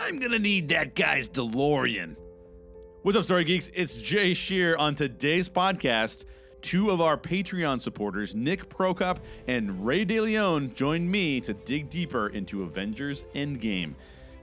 I'm gonna need that guy's DeLorean. What's up, Story Geeks? It's Jay Shear on today's podcast. Two of our Patreon supporters, Nick Prokop and Ray DeLeon, joined me to dig deeper into Avengers Endgame.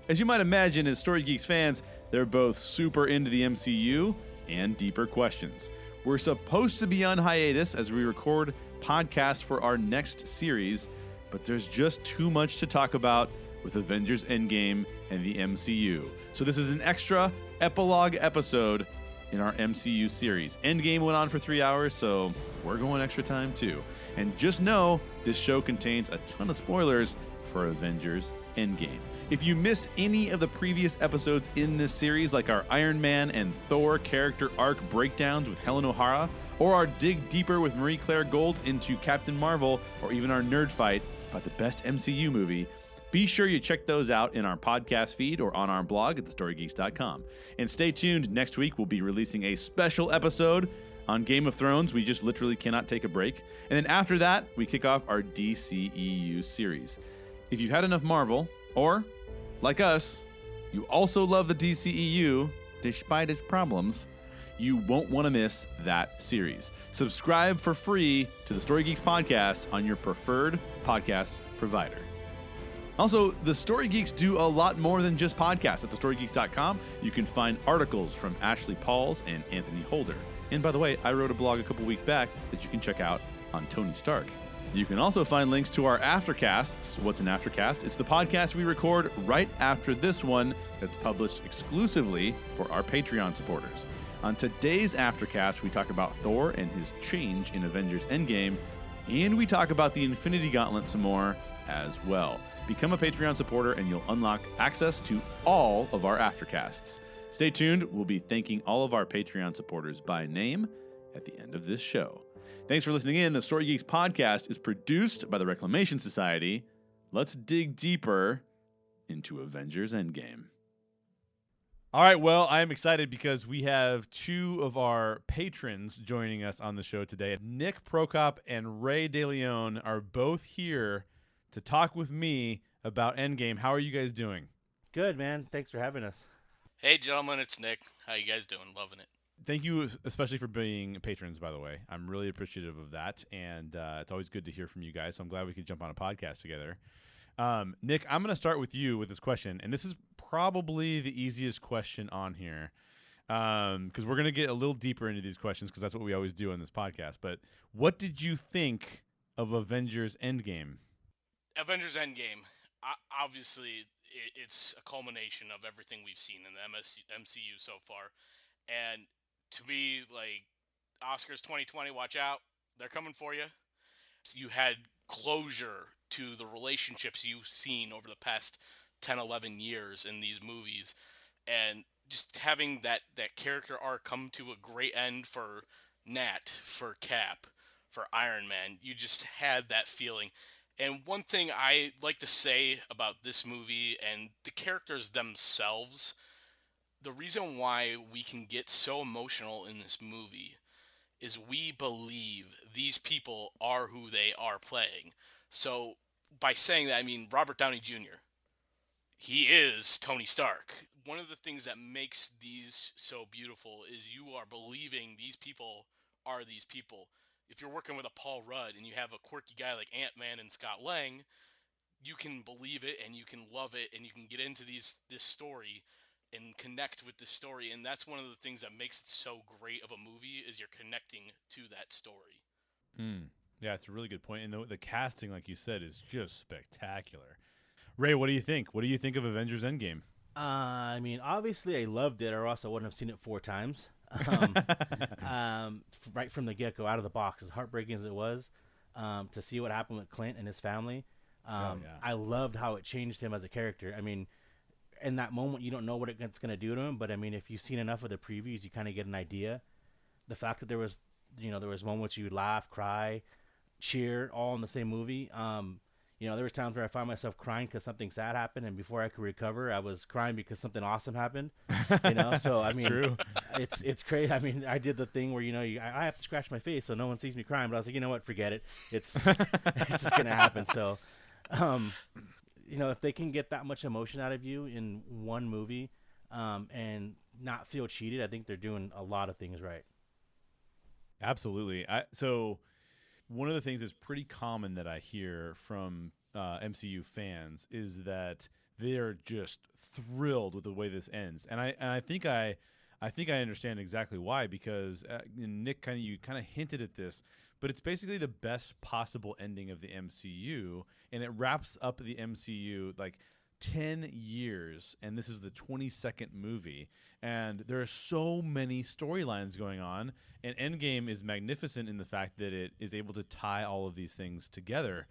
As you might imagine, as Story Geeks fans, they're both super into the MCU and deeper questions. We're supposed to be on hiatus as we record podcasts for our next series, but there's just too much to talk about with Avengers Endgame and the MCU. So this is an extra epilogue episode in our MCU series. Endgame went on for three hours, so we're going extra time too. And just know this show contains a ton of spoilers for Avengers Endgame. If you missed any of the previous episodes in this series, like our Iron Man and Thor character arc breakdowns with Helen O'Hara, or our dig deeper with Marie Claire Gold into Captain Marvel, or even our nerd fight about the best MCU movie, be sure you check those out in our podcast feed or on our blog at thestorygeeks.com. And stay tuned. Next week, we'll be releasing a special episode on Game of Thrones. We just literally cannot take a break. And then after that, we kick off our DCEU series. If you've had enough Marvel, or like us, you also love the DCEU despite its problems, you won't want to miss that series. Subscribe for free to the Story Geeks podcast on your preferred podcast provider. Also, the Story Geeks do a lot more than just podcasts. At thestorygeeks.com, you can find articles from Ashley Pauls and Anthony Holder. And by the way, I wrote a blog a couple weeks back that you can check out on Tony Stark. You can also find links to our aftercasts. What's an aftercast? It's the podcast we record right after this one that's published exclusively for our Patreon supporters. On today's aftercast, we talk about Thor and his change in Avengers Endgame, and we talk about the Infinity Gauntlet some more as well. Become a Patreon supporter and you'll unlock access to all of our aftercasts. Stay tuned. We'll be thanking all of our Patreon supporters by name at the end of this show. Thanks for listening in. The Story Geeks podcast is produced by the Reclamation Society. Let's dig deeper into Avengers Endgame. All right, well, I am excited because we have two of our patrons joining us on the show today. Nick Prokop and Ray DeLeon are both here to talk with me about Endgame. How are you guys doing? Good, man. Thanks for having us. Hey, gentlemen, it's Nick. How you guys doing? Loving it. Thank you, especially for being patrons. By the way, I'm really appreciative of that, and uh, it's always good to hear from you guys. So I'm glad we could jump on a podcast together. Um, Nick, I'm going to start with you with this question, and this is probably the easiest question on here because um, we're going to get a little deeper into these questions because that's what we always do on this podcast. But what did you think of Avengers Endgame? Avengers Endgame, obviously, it's a culmination of everything we've seen in the MCU so far, and to me, like Oscars 2020, watch out, they're coming for you. You had closure to the relationships you've seen over the past 10, 11 years in these movies, and just having that that character arc come to a great end for Nat, for Cap, for Iron Man. You just had that feeling. And one thing I like to say about this movie and the characters themselves the reason why we can get so emotional in this movie is we believe these people are who they are playing. So by saying that, I mean Robert Downey Jr. He is Tony Stark. One of the things that makes these so beautiful is you are believing these people are these people. If you're working with a Paul Rudd and you have a quirky guy like Ant Man and Scott Lang, you can believe it and you can love it and you can get into these this story and connect with the story. And that's one of the things that makes it so great of a movie is you're connecting to that story. Mm. yeah it's a really good point. And the, the casting like you said is just spectacular. Ray what do you think? What do you think of avengers endgame? Uh, i mean obviously i loved it. Or else i wouldn't have seen it four times um, um, right from the get-go out of the box as heartbreaking as it was um, to see what happened with clint and his family oh, um, yeah. i loved how it changed him as a character i mean in that moment you don't know what it's going to do to him but i mean if you've seen enough of the previews you kind of get an idea the fact that there was you know there was moments you laugh cry cheer all in the same movie um you know there was times where i found myself crying because something sad happened and before i could recover i was crying because something awesome happened you know so i mean True. it's it's crazy i mean i did the thing where you know you, I, I have to scratch my face so no one sees me crying but i was like you know what forget it it's it's just gonna happen so um you know, if they can get that much emotion out of you in one movie, um, and not feel cheated, I think they're doing a lot of things right. Absolutely. I, so one of the things that's pretty common that I hear from uh, MCU fans is that they are just thrilled with the way this ends, and I and I think I. I think I understand exactly why because uh, Nick kind of you kind of hinted at this, but it's basically the best possible ending of the MCU, and it wraps up the MCU like 10 years and this is the 22nd movie and there are so many storylines going on and endgame is magnificent in the fact that it is able to tie all of these things together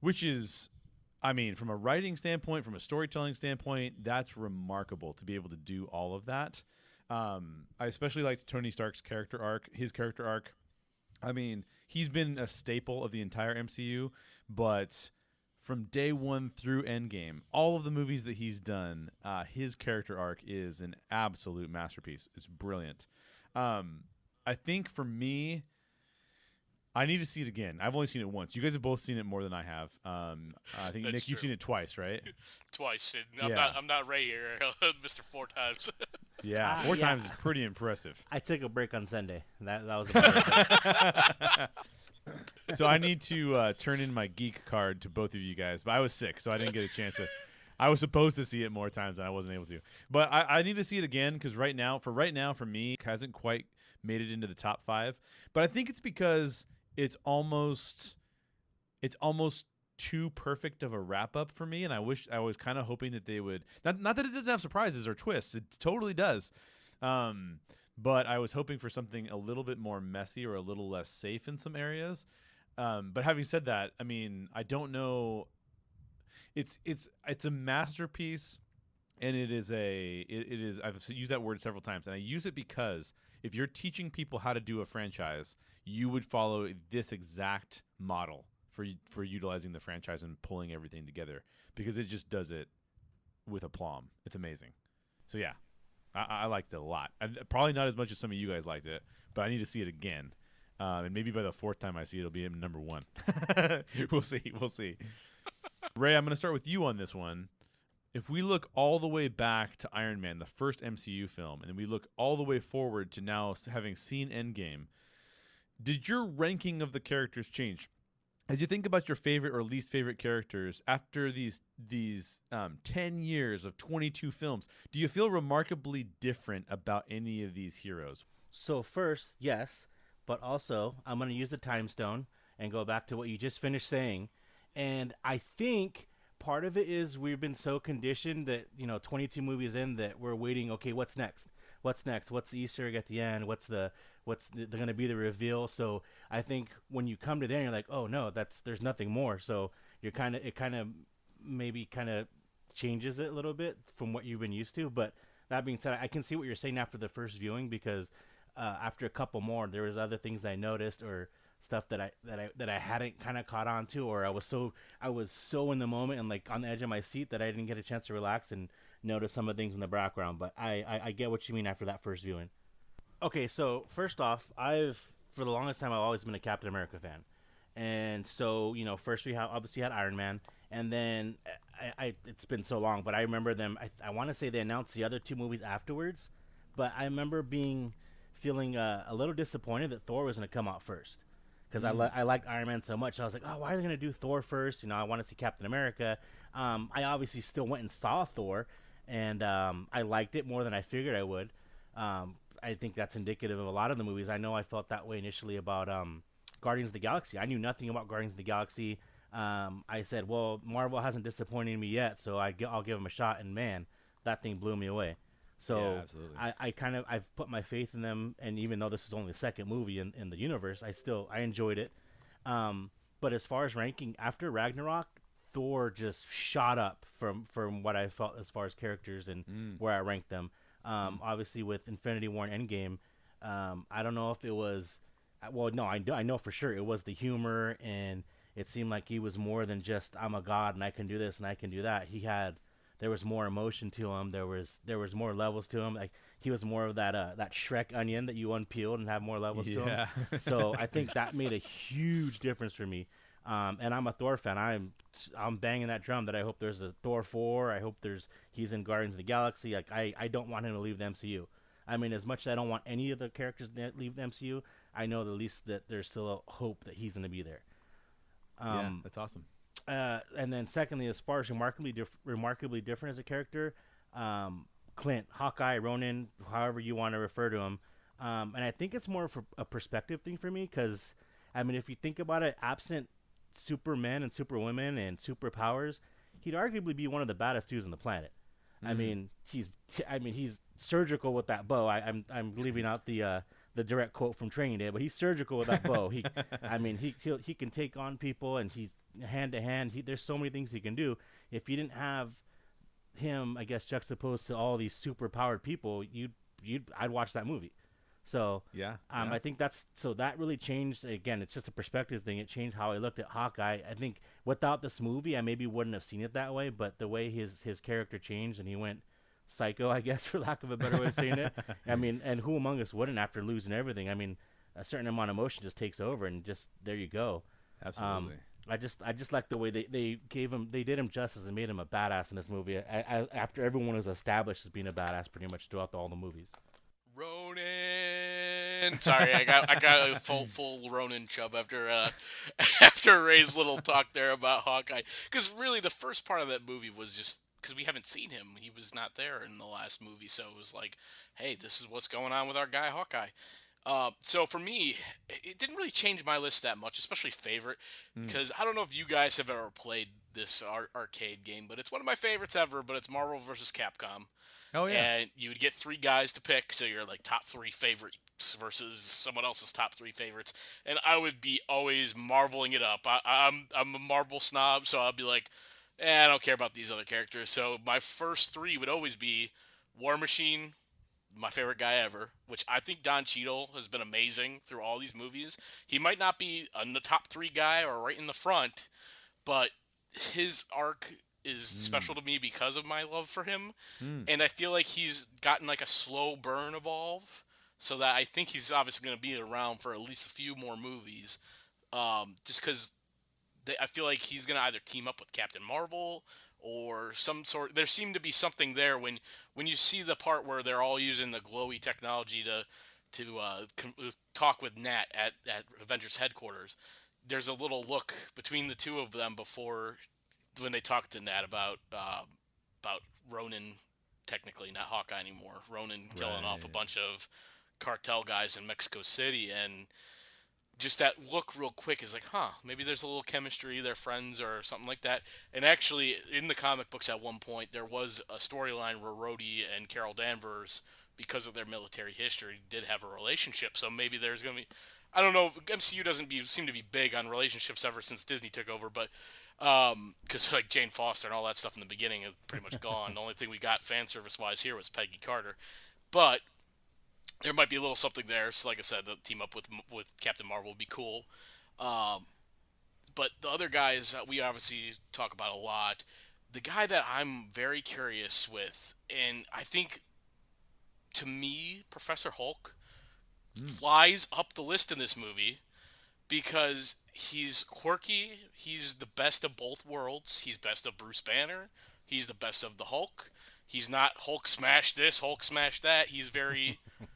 which is i mean from a writing standpoint from a storytelling standpoint that's remarkable to be able to do all of that. Um, i especially liked tony stark's character arc his character arc. I mean he's been a staple of the entire mcu but from day one through Endgame, all of the movies that he's done, uh, his character arc is an absolute masterpiece. It's brilliant. Um, I think for me, I need to see it again. I've only seen it once. You guys have both seen it more than I have. Um, I think That's Nick, you've seen it twice, right? Twice. And I'm Yeah. not. I'm not Ray here, Mister Four Times. Yeah, Ah, four yeah. times is pretty impressive. I took a break on Sunday. That that was about it. So I need to uh, turn in my geek card to both of you guys, but I was sick, so I didn't get a chance to. I was supposed to see it more times, and I wasn't able to. But I, I need to see it again because right now, for right now, for me, it hasn't quite made it into the top five. But I think it's because it's almost, it's almost too perfect of a wrap up for me, and I wish I was kind of hoping that they would. Not, not that it doesn't have surprises or twists; it totally does. Um, but I was hoping for something a little bit more messy or a little less safe in some areas. Um, but having said that, I mean, I don't know. It's it's it's a masterpiece, and it is a it, it is. I've used that word several times, and I use it because if you're teaching people how to do a franchise, you would follow this exact model for for utilizing the franchise and pulling everything together because it just does it with aplomb. It's amazing. So yeah, I, I liked it a lot. I, probably not as much as some of you guys liked it, but I need to see it again. Um, and maybe by the fourth time I see it, it'll be number one. we'll see. We'll see. Ray, I'm going to start with you on this one. If we look all the way back to Iron Man, the first MCU film, and we look all the way forward to now having seen Endgame, did your ranking of the characters change? As you think about your favorite or least favorite characters after these these um, ten years of 22 films, do you feel remarkably different about any of these heroes? So first, yes, but also I'm going to use the time stone and go back to what you just finished saying. And I think part of it is we've been so conditioned that, you know, 22 movies in that we're waiting, okay, what's next? What's next? What's the Easter egg at the end? What's the what's the, they're going to be the reveal? So I think when you come to the end you're like, "Oh no, that's there's nothing more." So you're kind of it kind of maybe kind of changes it a little bit from what you've been used to, but that being said, I can see what you're saying after the first viewing because uh, after a couple more, there was other things I noticed or stuff that I that I that I hadn't kind of caught on to, or I was so I was so in the moment and like on the edge of my seat that I didn't get a chance to relax and notice some of the things in the background. But I I, I get what you mean after that first viewing. Okay, so first off, I've for the longest time I've always been a Captain America fan, and so you know first we have obviously had Iron Man, and then I, I it's been so long, but I remember them. I I want to say they announced the other two movies afterwards, but I remember being feeling uh, a little disappointed that Thor was going to come out first because I, li- I liked Iron Man so much. I was like, oh, why are they going to do Thor first? You know, I want to see Captain America. Um, I obviously still went and saw Thor, and um, I liked it more than I figured I would. Um, I think that's indicative of a lot of the movies. I know I felt that way initially about um, Guardians of the Galaxy. I knew nothing about Guardians of the Galaxy. Um, I said, well, Marvel hasn't disappointed me yet, so I, gi- I'll give them a shot. And man, that thing blew me away. So Yeah. I, I kind of I've put my faith in them, and even though this is only the second movie in, in the universe, I still I enjoyed it. Um, but as far as ranking after Ragnarok, Thor just shot up from from what I felt as far as characters and where I ranked them. Um, Obviously, with Infinity War and Endgame, um, I don't know if it was. uh, Well, no, I I know for sure it was the humor, and it seemed like he was more than just I'm a god and I can do this and I can do that. He had there was more emotion to him. There was there was more levels to him. Like he was more of that uh, that Shrek onion that you unpeeled and have more levels to Yeah. him. So I think that made a huge difference for me. Um, and I'm a Thor fan. I'm I'm banging that drum that I hope there's a Thor four. I hope there's he's in Guardians of the Galaxy. Like I, I don't want him to leave the MCU. I mean, as much as I don't want any of the characters to leave the MCU, I know at least that there's still a hope that he's going to be there. yeah, Um, that's awesome. Uh, and then secondly, as far as remarkably diff- remarkably different as a character, um, Clint, Hawkeye, Ronin, however you want to refer to him, um, and I think it's more of a- perspective thing for me because, I mean, if you think about it, absent supermen and superwomen and superpowers, he'd arguably be one of the baddest dudes on the planet. I mean, he's I mean he's surgical with that bow. I, I'm I'm leaving out the uh, the direct quote from Training Day, but he's surgical with that bow. He, I mean, he he he can take on people, and he's hand to hand. There's so many things he can do. If you didn't have him, I guess juxtaposed to all these super powered people, you'd you'd I'd watch that movie. So Yeah, um, yeah. I think that's so that really changed. Again, it's just a perspective thing. It changed how I looked at Hawkeye. I think without this movie, I maybe wouldn't have seen it that way. But the way his his character changed and he went psycho, I guess, for lack of a better way of saying it. I mean, and who among us wouldn't after losing everything? I mean, a certain amount of emotion just takes over, and just there you go. Absolutely. Um, I just I just like the way they, they gave him they did him justice and made him a badass in this movie. I, I, after everyone was established as being a badass pretty much throughout all the movies. Ronin. Sorry, I got I got a full full Ronin chub after uh after Ray's little talk there about Hawkeye. Because really, the first part of that movie was just because we haven't seen him. He was not there in the last movie, so it was like, hey, this is what's going on with our guy Hawkeye. Uh, so for me, it didn't really change my list that much, especially favorite, because I don't know if you guys have ever played this ar- arcade game, but it's one of my favorites ever. But it's Marvel versus Capcom oh yeah. and you would get three guys to pick, so you're like top three favorites versus someone else's top three favorites, and I would be always marveling it up. I, I'm I'm a Marvel snob, so I'd be like, eh, I don't care about these other characters. So my first three would always be War Machine, my favorite guy ever, which I think Don Cheadle has been amazing through all these movies. He might not be the top three guy or right in the front, but his arc is special to me because of my love for him and I feel like he's gotten like a slow burn evolve, so that I think he's obviously going to be around for at least a few more movies, um, just because I feel like he's going to either team up with Captain Marvel or some sort. There seemed to be something there when when you see the part where they're all using the glowy technology to to uh, com- talk with Nat at at Avengers headquarters. There's a little look between the two of them before when they talk to Nat about uh, about Ronin, technically not Hawkeye anymore. Ronin killing off a bunch of cartel guys in Mexico City, and just that look real quick is like, huh, maybe there's a little chemistry, they're friends or something like that. And actually, in the comic books at one point, there was a storyline where Rhodey and Carol Danvers, because of their military history, did have a relationship. So maybe there's going to be, I don't know, MCU doesn't be, seem to be big on relationships ever since Disney took over, but um, because like Jane Foster and all that stuff in the beginning is pretty much gone. the only thing we got fan service wise here was Peggy Carter, but there might be a little something there. So like I said, the team up with with Captain Marvel would be cool. Um, but the other guys uh, we obviously talk about a lot. The guy that I'm very curious with, and I think to me, Professor Hulk flies up the list in this movie because he's quirky. He's the best of both worlds. He's best of Bruce Banner. He's the best of the Hulk. He's not Hulk smash this, Hulk smash that. He's very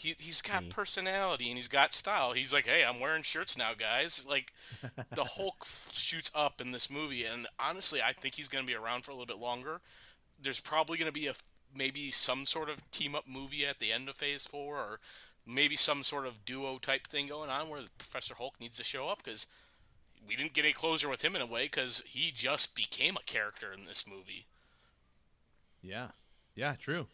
he he's got mm. personality and he's got style. He's like, "Hey, I'm wearing shirts now, guys." Like the Hulk shoots up in this movie and honestly, I think he's going to be around for a little bit longer. There's probably going to be a maybe some sort of team up movie at the end of Phase 4 or maybe some sort of duo type thing going on where Professor Hulk needs to show up because we didn't get any closure with him in a way because he just became a character in this movie. Yeah, yeah, true.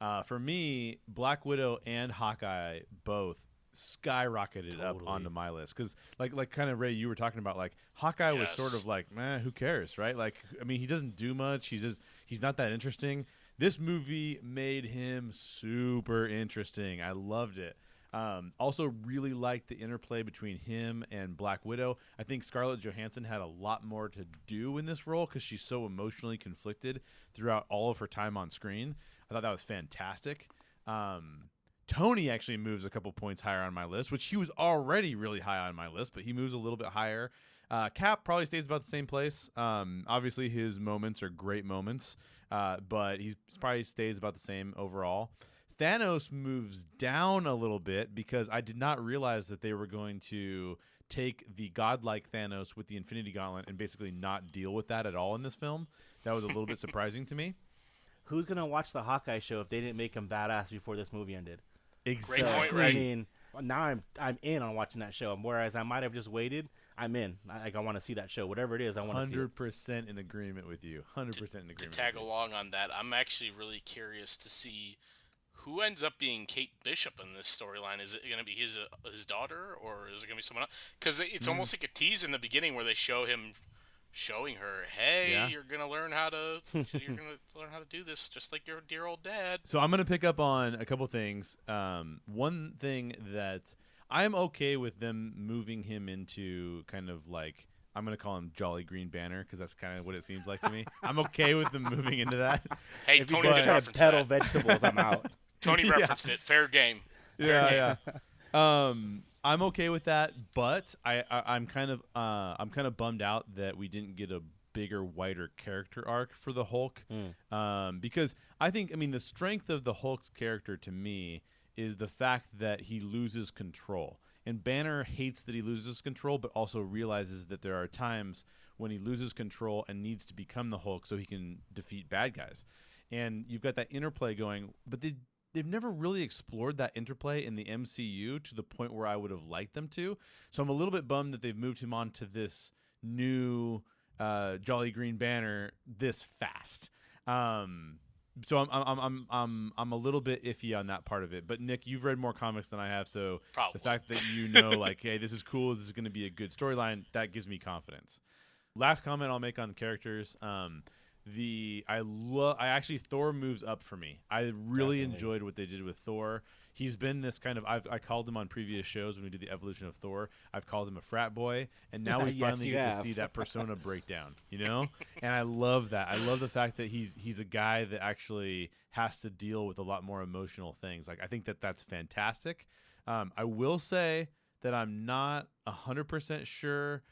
Uh, for me, Black Widow and Hawkeye both skyrocketed up onto my list because, like, like kind of Ray, you were talking about, like Hawkeye was sort of like, man, who cares, right? Like, I mean, he doesn't do much. He's just he's not that interesting. This movie made him super interesting. I loved it. Um, also, really liked the interplay between him and Black Widow. I think Scarlett Johansson had a lot more to do in this role because she's so emotionally conflicted throughout all of her time on screen. I thought that was fantastic. Um, Tony actually moves a couple points higher on my list, which he was already really high on my list, but he moves a little bit higher. Uh, Cap probably stays about the same place. Um, obviously, his moments are great moments, uh, but he probably stays about the same overall. Thanos moves down a little bit because I did not realize that they were going to take the godlike Thanos with the Infinity Gauntlet and basically not deal with that at all in this film. That was a little bit surprising to me. Who's gonna watch the Hawkeye show if they didn't make him badass before this movie ended? Exactly. point, I mean, now I'm I'm in on watching that show. Whereas I might have just waited. I'm in. I, like I want to see that show. Whatever it is, I want to see. Hundred percent in agreement with you. Hundred percent in agreement. to agreement. tag with you. along on that, I'm actually really curious to see who ends up being Kate Bishop in this storyline. Is it going to be his uh, his daughter, or is it going to be someone else? Because it's almost like a tease in the beginning where they show him showing her, "Hey, Yeah. you're going to learn how to you're going to learn how to do this, just like your dear old dad." So I'm gonna pick up on a couple things. Um, one thing that I'm okay with them moving him into kind of like I'm gonna call him Jolly Green Banner because that's kind of what it seems like to me. I'm okay with them moving into that. Hey, If he's Tony just did trying to reference peddle vegetables, I'm out. Tony referenced it. Fair game. Fair game. yeah, yeah. Um, I'm okay with that, but I, I I'm kind of uh I'm kind of bummed out that we didn't get a bigger, wider character arc for the Hulk. Um, because I think I mean the strength of the Hulk's character to me is the fact that he loses control. And Banner hates that he loses control, but also realizes that there are times when he loses control and needs to become the Hulk so he can defeat bad guys. And you've got that interplay going, but they they've never really explored that interplay in the MCU to the point where I would have liked them to. So I'm a little bit bummed that they've moved him on to this new uh, Jolly Green Banner this fast. Um, so I'm, I'm I'm I'm I'm a little bit iffy on that part of it. But Nick, you've read more comics than I have, so Probably. the fact that you know like, hey, this is cool, this is going to be a good storyline, that gives me confidence. Last comment I'll make on the characters. Um, the I love I actually Thor moves up for me. I really Definitely. enjoyed what they did with Thor. He's been this kind of I've I called him on previous shows when we did the evolution of Thor. I've called him a frat boy, and now we Yes, finally get to see that persona breakdown. You know, and I love that. I love the fact that he's he's a guy that actually has to deal with a lot more emotional things. Like I think that that's fantastic. Um, I will say that I'm not hundred percent sure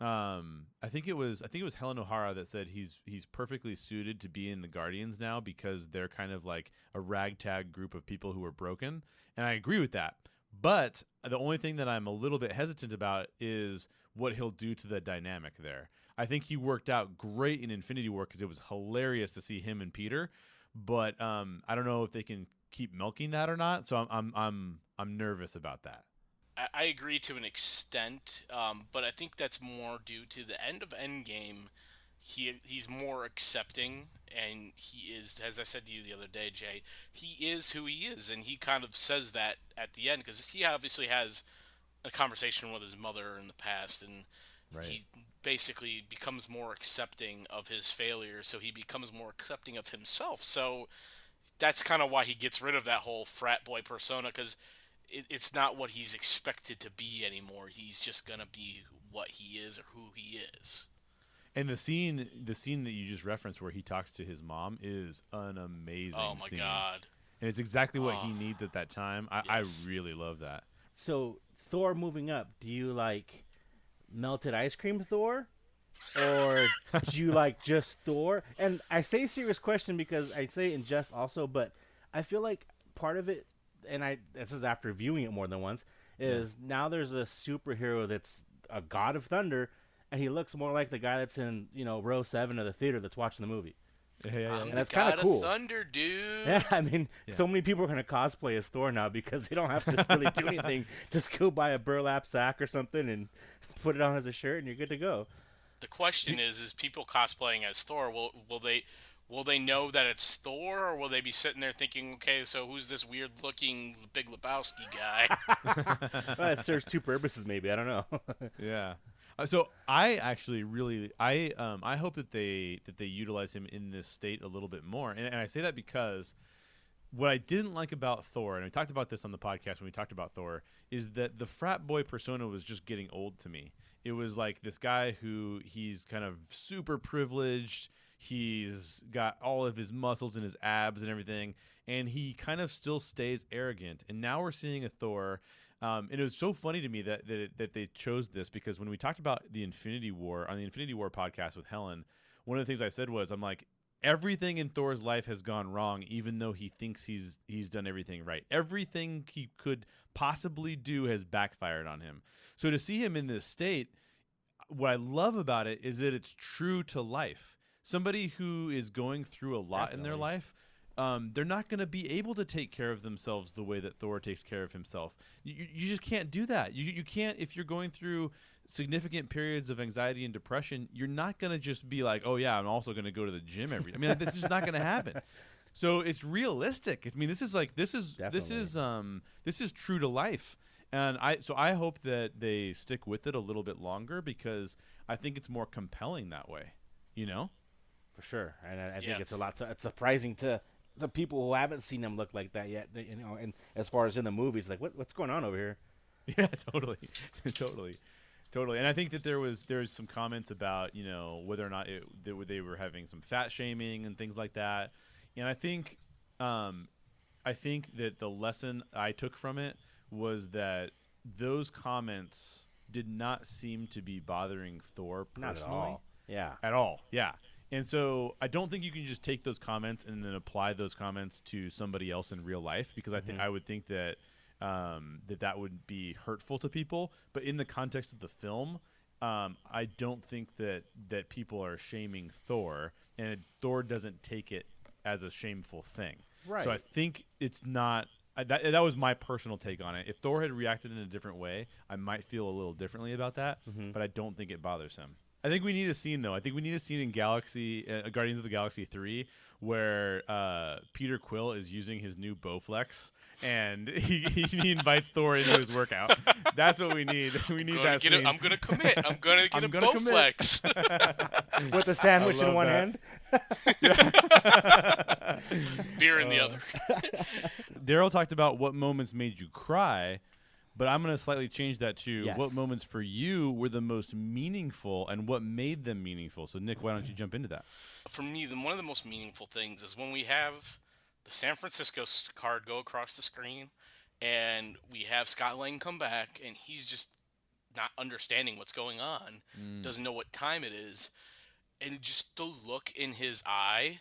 um, I think it was I think it was Helen O'Hara that said he's he's perfectly suited to be in the Guardians now because they're kind of like a ragtag group of people who are broken, and I agree with that. But the only thing that I'm a little bit hesitant about is what he'll do to the dynamic there. I think he worked out great in Infinity War because it was hilarious to see him and Peter, but um, I don't know if they can keep milking that or not. So I'm I'm I'm I'm nervous about that. I, I agree to an extent, um, but I think that's more due to the end of Endgame. He he's more accepting, and he is, as I said to you the other day, Jay. He is who he is, and he kind of says that at the end because he obviously has a conversation with his mother in the past, and Right. he basically becomes more accepting of his failure, so he becomes more accepting of himself. So that's kind of why he gets rid of that whole frat boy persona because it, it's not what he's expected to be anymore. He's just gonna be what he is or who he is. And the scene, the scene that you just referenced, where he talks to his mom, is an amazing. Oh my scene. god! And it's exactly what he Oh. needs at that time. I, Yes. I really love that. So Thor moving up, do you like melted ice cream Thor? or do you like just Thor? And I say serious question because I say in jest also, but I feel like part of it, and I this is after viewing it more than once, is now there's a superhero that's a god of thunder, and he looks more like the guy that's in you know row seven of the theater that's watching the movie. Yeah, yeah, I'm yeah. the that's kinda of cool. thunder, dude. Yeah, I mean, Yeah. so many people are gonna cosplay as Thor now because they don't have to really do anything. Just go buy a burlap sack or something and put it on as a shirt, and you're good to go. The question is: Is people cosplaying as Thor? Will will they will they know that it's Thor, or will they be sitting there thinking, okay, so who's this weird looking Big Lebowski guy? well, it serves two purposes, maybe. I don't know. Yeah. Uh, so I actually really I um I hope that they that they utilize him in this state a little bit more, and, and I say that because what I didn't like about Thor, and we talked about this on the podcast when we talked about Thor, is that the frat boy persona was just getting old to me. It was like this guy who he's kind of super privileged. He's got all of his muscles and his abs and everything, and he kind of still stays arrogant. And now we're seeing a Thor Um, and it was so funny to me that that, that they chose this because when we talked about the Infinity War on the Infinity War podcast with Helen, one of the things I said was, I'm like, everything in Thor's life has gone wrong, even though he thinks he's he's done everything right. Everything he could possibly do has backfired on him. So to see him in this state, what I love about it is that it's true to life. Somebody who is going through a lot in their life, um, they're not going to be able to take care of themselves the way that Thor takes care of himself. You, you- just can't do that. You, you can't, if you're going through significant periods of anxiety and depression, you're not going to just be like, oh, yeah, I'm also going to go to the gym every I mean, this is not going to happen. So it's realistic. I mean, this is like this is this is um this is true to life, and I so I hope that they stick with it a little bit longer because I think it's more compelling that way. You know? For sure. And I, I Yeah. think it's a lot. It's surprising to the people who haven't seen him look like that yet. You know, and as far as in the movies, like what what's going on over here? Yeah, totally, totally, totally. And I think that there was there was some comments about you know whether or not it, they, were- they were having some fat shaming and things like that. And I think, um, I think that the lesson I took from it was that those comments did not seem to be bothering Thor personally Not at all. Yeah. at all. Yeah. And so I don't think you can just take those comments and then apply those comments to somebody else in real life because I think I would think that um, that that would be hurtful to people. But in the context of the film, um, I don't think that that people are shaming Thor, and Thor doesn't take it as a shameful thing. So I think it's not. I, that, that was my personal take on it. If Thor had reacted in a different way, I might feel a little differently about that. But I don't think it bothers him. I think we need a scene though. I think we need a scene in Galaxy uh, Guardians of the Galaxy three where uh, Peter Quill is using his new Bowflex and he, he invites Thor into his workout. That's what we need. We need gonna that scene. A, I'm gonna commit. I'm gonna get I'm a. Bowflex. With a sandwich in one that. hand. Beer in the other. Daryl talked about what moments made you cry, but I'm going to slightly change that to what moments for you were the most meaningful and what made them meaningful. So, Nick, why don't you jump into that? For me, the, one of the most meaningful things is when we have the San Francisco card go across the screen, and we have Scott Lang come back, and he's just not understanding what's going on, mm. doesn't know what time it is, and just the look in his eye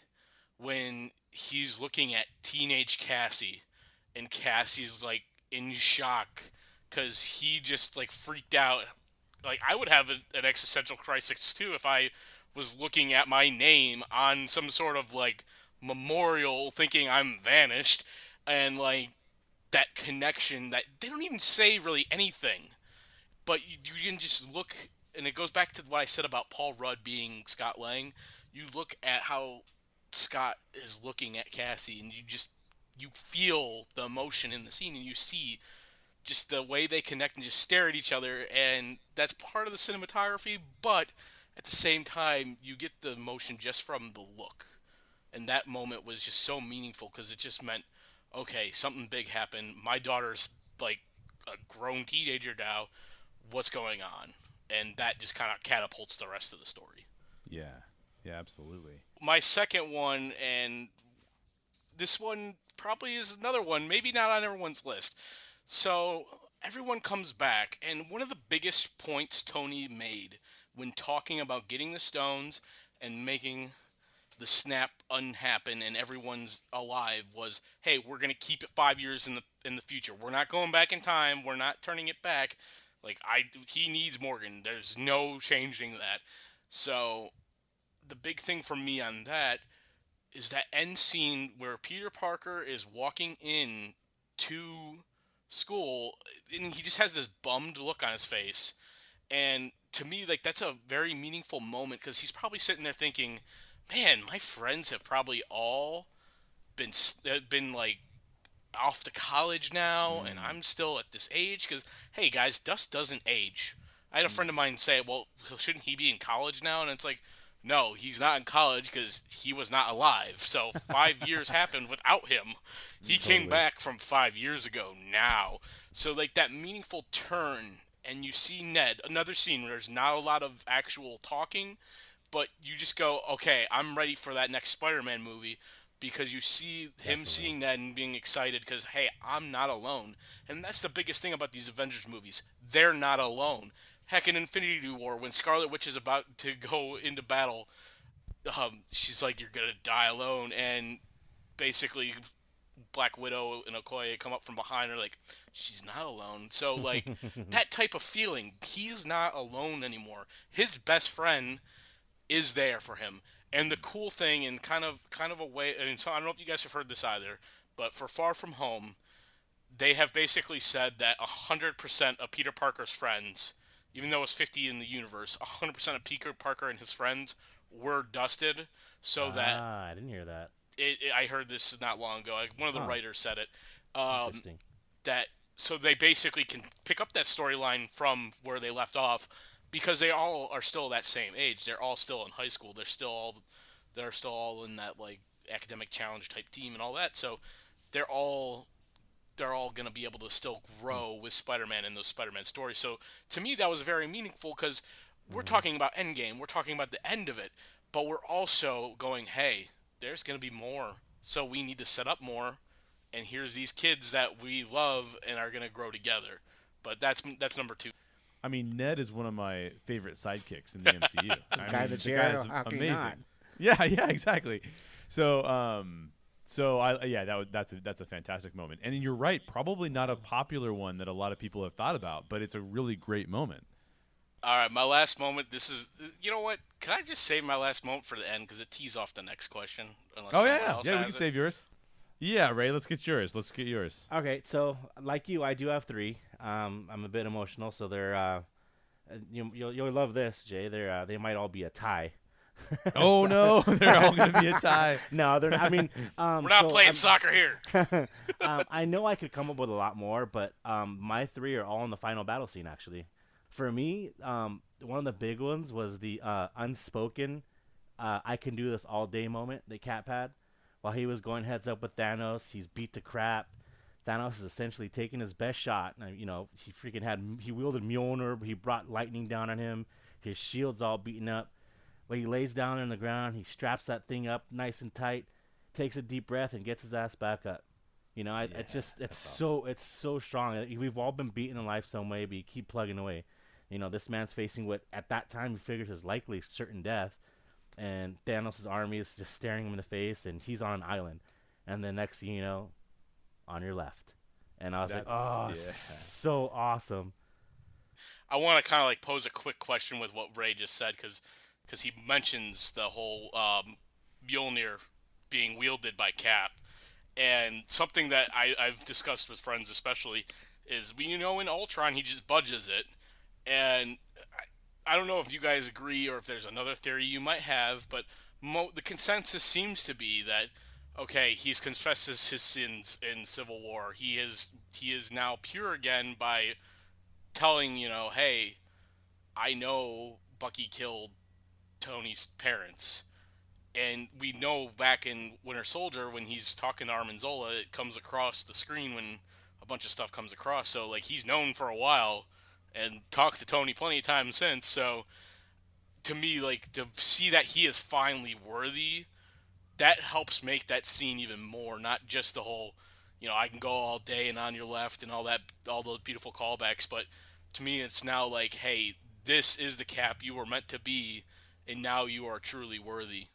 when he's looking at teenage Cassie, and Cassie's like in shock because he just like freaked out. Like I would have a, an existential crisis too if I was looking at my name on some sort of like memorial, thinking I'm vanished, and like that connection that they don't even say really anything but you, you can just look, and it goes back to what I said about Paul Rudd being Scott Lang. You look at how Scott is looking at Cassie, and you just you feel the emotion in the scene, and you see just the way they connect and just stare at each other, and that's part of the cinematography. But at the same time, you get the emotion just from the look, and that moment was just so meaningful because it just meant, okay, something big happened. My daughter's like a grown teenager now what's going on and that just kind of catapults the rest of the story Yeah, yeah, absolutely. my second one and this one probably is another one maybe not on everyone's list so everyone comes back and one of the biggest points tony made when talking about getting the stones and making the snap unhappen and everyone's alive was hey we're going to keep it 5 years in the in the future. We're not going back in time. We're not turning it back. Like i he needs morgan. There's no changing that. So the big thing for me on that is that end scene where Peter Parker is walking in to school and he just has this bummed look on his face. And to me like that's a very meaningful moment because he's probably sitting there thinking man my friends have probably all been been like off to college now mm-hmm. and i'm still at this age. Because hey guys dust doesn't age. I had a mm-hmm. friend of mine say well shouldn't he be in college now? And it's like no he's not in college because he was not alive so five years happened without him he came back from five years ago now so like that meaningful turn and you see ned another scene where there's not a lot of actual talking but you just go okay i'm ready for that next spider-man movie because you see him Definitely. seeing that and being excited because hey, I'm not alone, and that's the biggest thing about these Avengers movies. They're not alone. Heck, in Infinity War, when Scarlet Witch is about to go into battle, um, she's like, "You're gonna die alone," and basically Black Widow and Okoye come up from behind her like she's not alone. So like that type of feeling, he's not alone anymore. His best friend is there for him. And the cool thing and kind of kind of a way and so I don't know if you guys have heard this either, but for Far From Home, they have basically said that 100% of Peter Parker's friends, even though it's 50 in the universe, 100% of Peter Parker and his friends were dusted so that ah, I didn't hear that. it, it, I heard this not long ago. Like one of the Huh. writers said it. Um, Interesting. that so they basically can pick up that storyline from where they left off because they all are still that same age. They're all still in high school. They're still all they're still all in that like academic challenge type team and all that. So they're all they're all going to be able to still grow with Spider-Man and those Spider-Man stories. So to me that was very meaningful cuz we're talking about Endgame, we're talking about the end of it, but we're also going, "Hey, there's going to be more. So we need to set up more and here's these kids that we love and are going to grow together." But that's that's number 2. I mean, Ned is one of my favorite sidekicks in the MCU. I Guy mean, the the Jared, guy's how can you amazing. not? Yeah, yeah, exactly. So, um, so I yeah, that was that's a, that's a fantastic moment, and you're right, probably not a popular one that a lot of people have thought about, but it's a really great moment. All right, my last moment. This is, you know what? Can I just save my last moment for the end because it tees off the next question? Oh yeah, else yeah, we can it. save yours. Yeah, Ray, let's get yours. Let's get yours. Okay, so like you, I do have three. Um, I'm a bit emotional, so they're uh, uh, you, you'll you'll love this, Jay. They're uh, they might all be a tie. Oh no, they're all gonna be a tie. No, they're. Not, I mean, um, We're not so playing I'm- soccer here. um, I know I could come up with a lot more, but um, my three are all in the final battle scene. Actually, for me, um, one of the big ones was the uh, unspoken uh, "I can do this all day" moment that Cap had while he was going heads up with Thanos. He's beat to crap. Thanos is essentially taking his best shot. Uh, You know, he freaking had he wielded Mjolnir. He brought lightning down on him. His shield's all beaten up. But he lays down on the ground. He straps that thing up nice and tight, takes a deep breath, and gets his ass back up. You know, I, it's just it's so it's so strong. We've all been beaten in life some way, but you keep plugging away. You know, this man's facing what at that time he figures is likely certain death, and Thanos' army is just staring him in the face, and he's on an island. And the next thing you know, on your left, and I was like, oh, yeah. so awesome. I want to kind of like pose a quick question with what Ray just said because he mentions the whole um, Mjolnir being wielded by Cap, and something that I, I've discussed with friends especially is we you know in Ultron he just budges it, and I, I don't know if you guys agree or if there's another theory you might have, but mo- the consensus seems to be that okay he's confesses his sins in Civil War. He is he is now pure again by telling you know, hey, I know Bucky killed Tony's parents, and we know back in Winter Soldier when he's talking to Arnim Zola, it comes across the screen when a bunch of stuff comes across. So like he's known for a while, and talked to Tony plenty of times since. So to me, like to see that he is finally worthy, that helps make that scene even more. Not just the whole you know, I can go all day and on your left and all that, all those beautiful callbacks. But to me, it's now like, hey, this is the cap you were meant to be, and now you are truly worthy.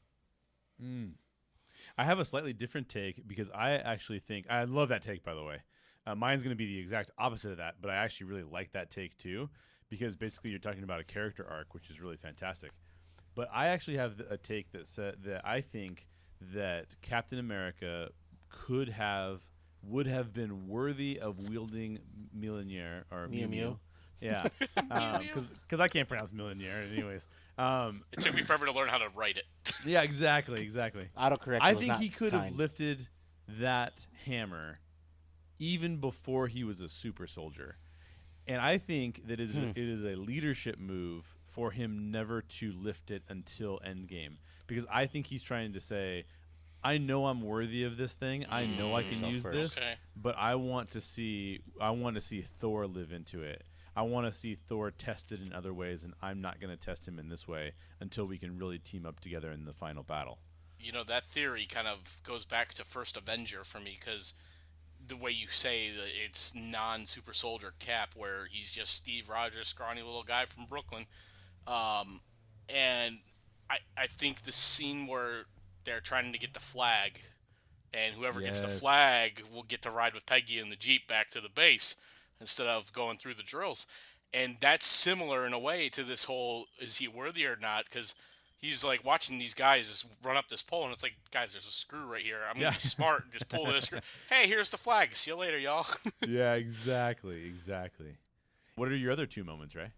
I have a slightly different take because I actually think I love that take. By the way, uh, mine's going to be the exact opposite of that, but I actually really like that take too because basically you're talking about a character arc, which is really fantastic. But I actually have a take that said that I think that Captain America could have would have been worthy of wielding Mjolnir or Mew Mew Mew. Mew. Yeah, because I can't pronounce millionaire. Anyways, um, It took me forever to learn how to write it. yeah, exactly, exactly. Autocorrect. I think he could have lifted that hammer even before he was a super soldier. And I think that is Hmm. it is a leadership move for him never to lift it until Endgame because I think he's trying to say I know I'm worthy of this thing. I know I can Self use first. this, Okay. but I want to see I want to see Thor live into it. I want to see Thor tested in other ways and I'm not going to test him in this way until we can really team up together in the final battle. you know that theory kind of goes back to first Avenger for me because the way you say that it's non super soldier Cap, where he's just Steve Rogers, scrawny little guy from Brooklyn, um, and I I think the scene where they're trying to get the flag, and whoever gets the flag will get to ride with Peggy in the jeep back to the base instead of going through the drills, and that's similar in a way to this whole is he worthy or not because. He's like watching these guys just run up this pole, and it's like, guys, there's a screw right here. I'm Yeah. gonna be smart and just pull this screw. Hey, here's the flag. See you later, y'all. yeah, exactly, exactly. What are your other two moments, Ray?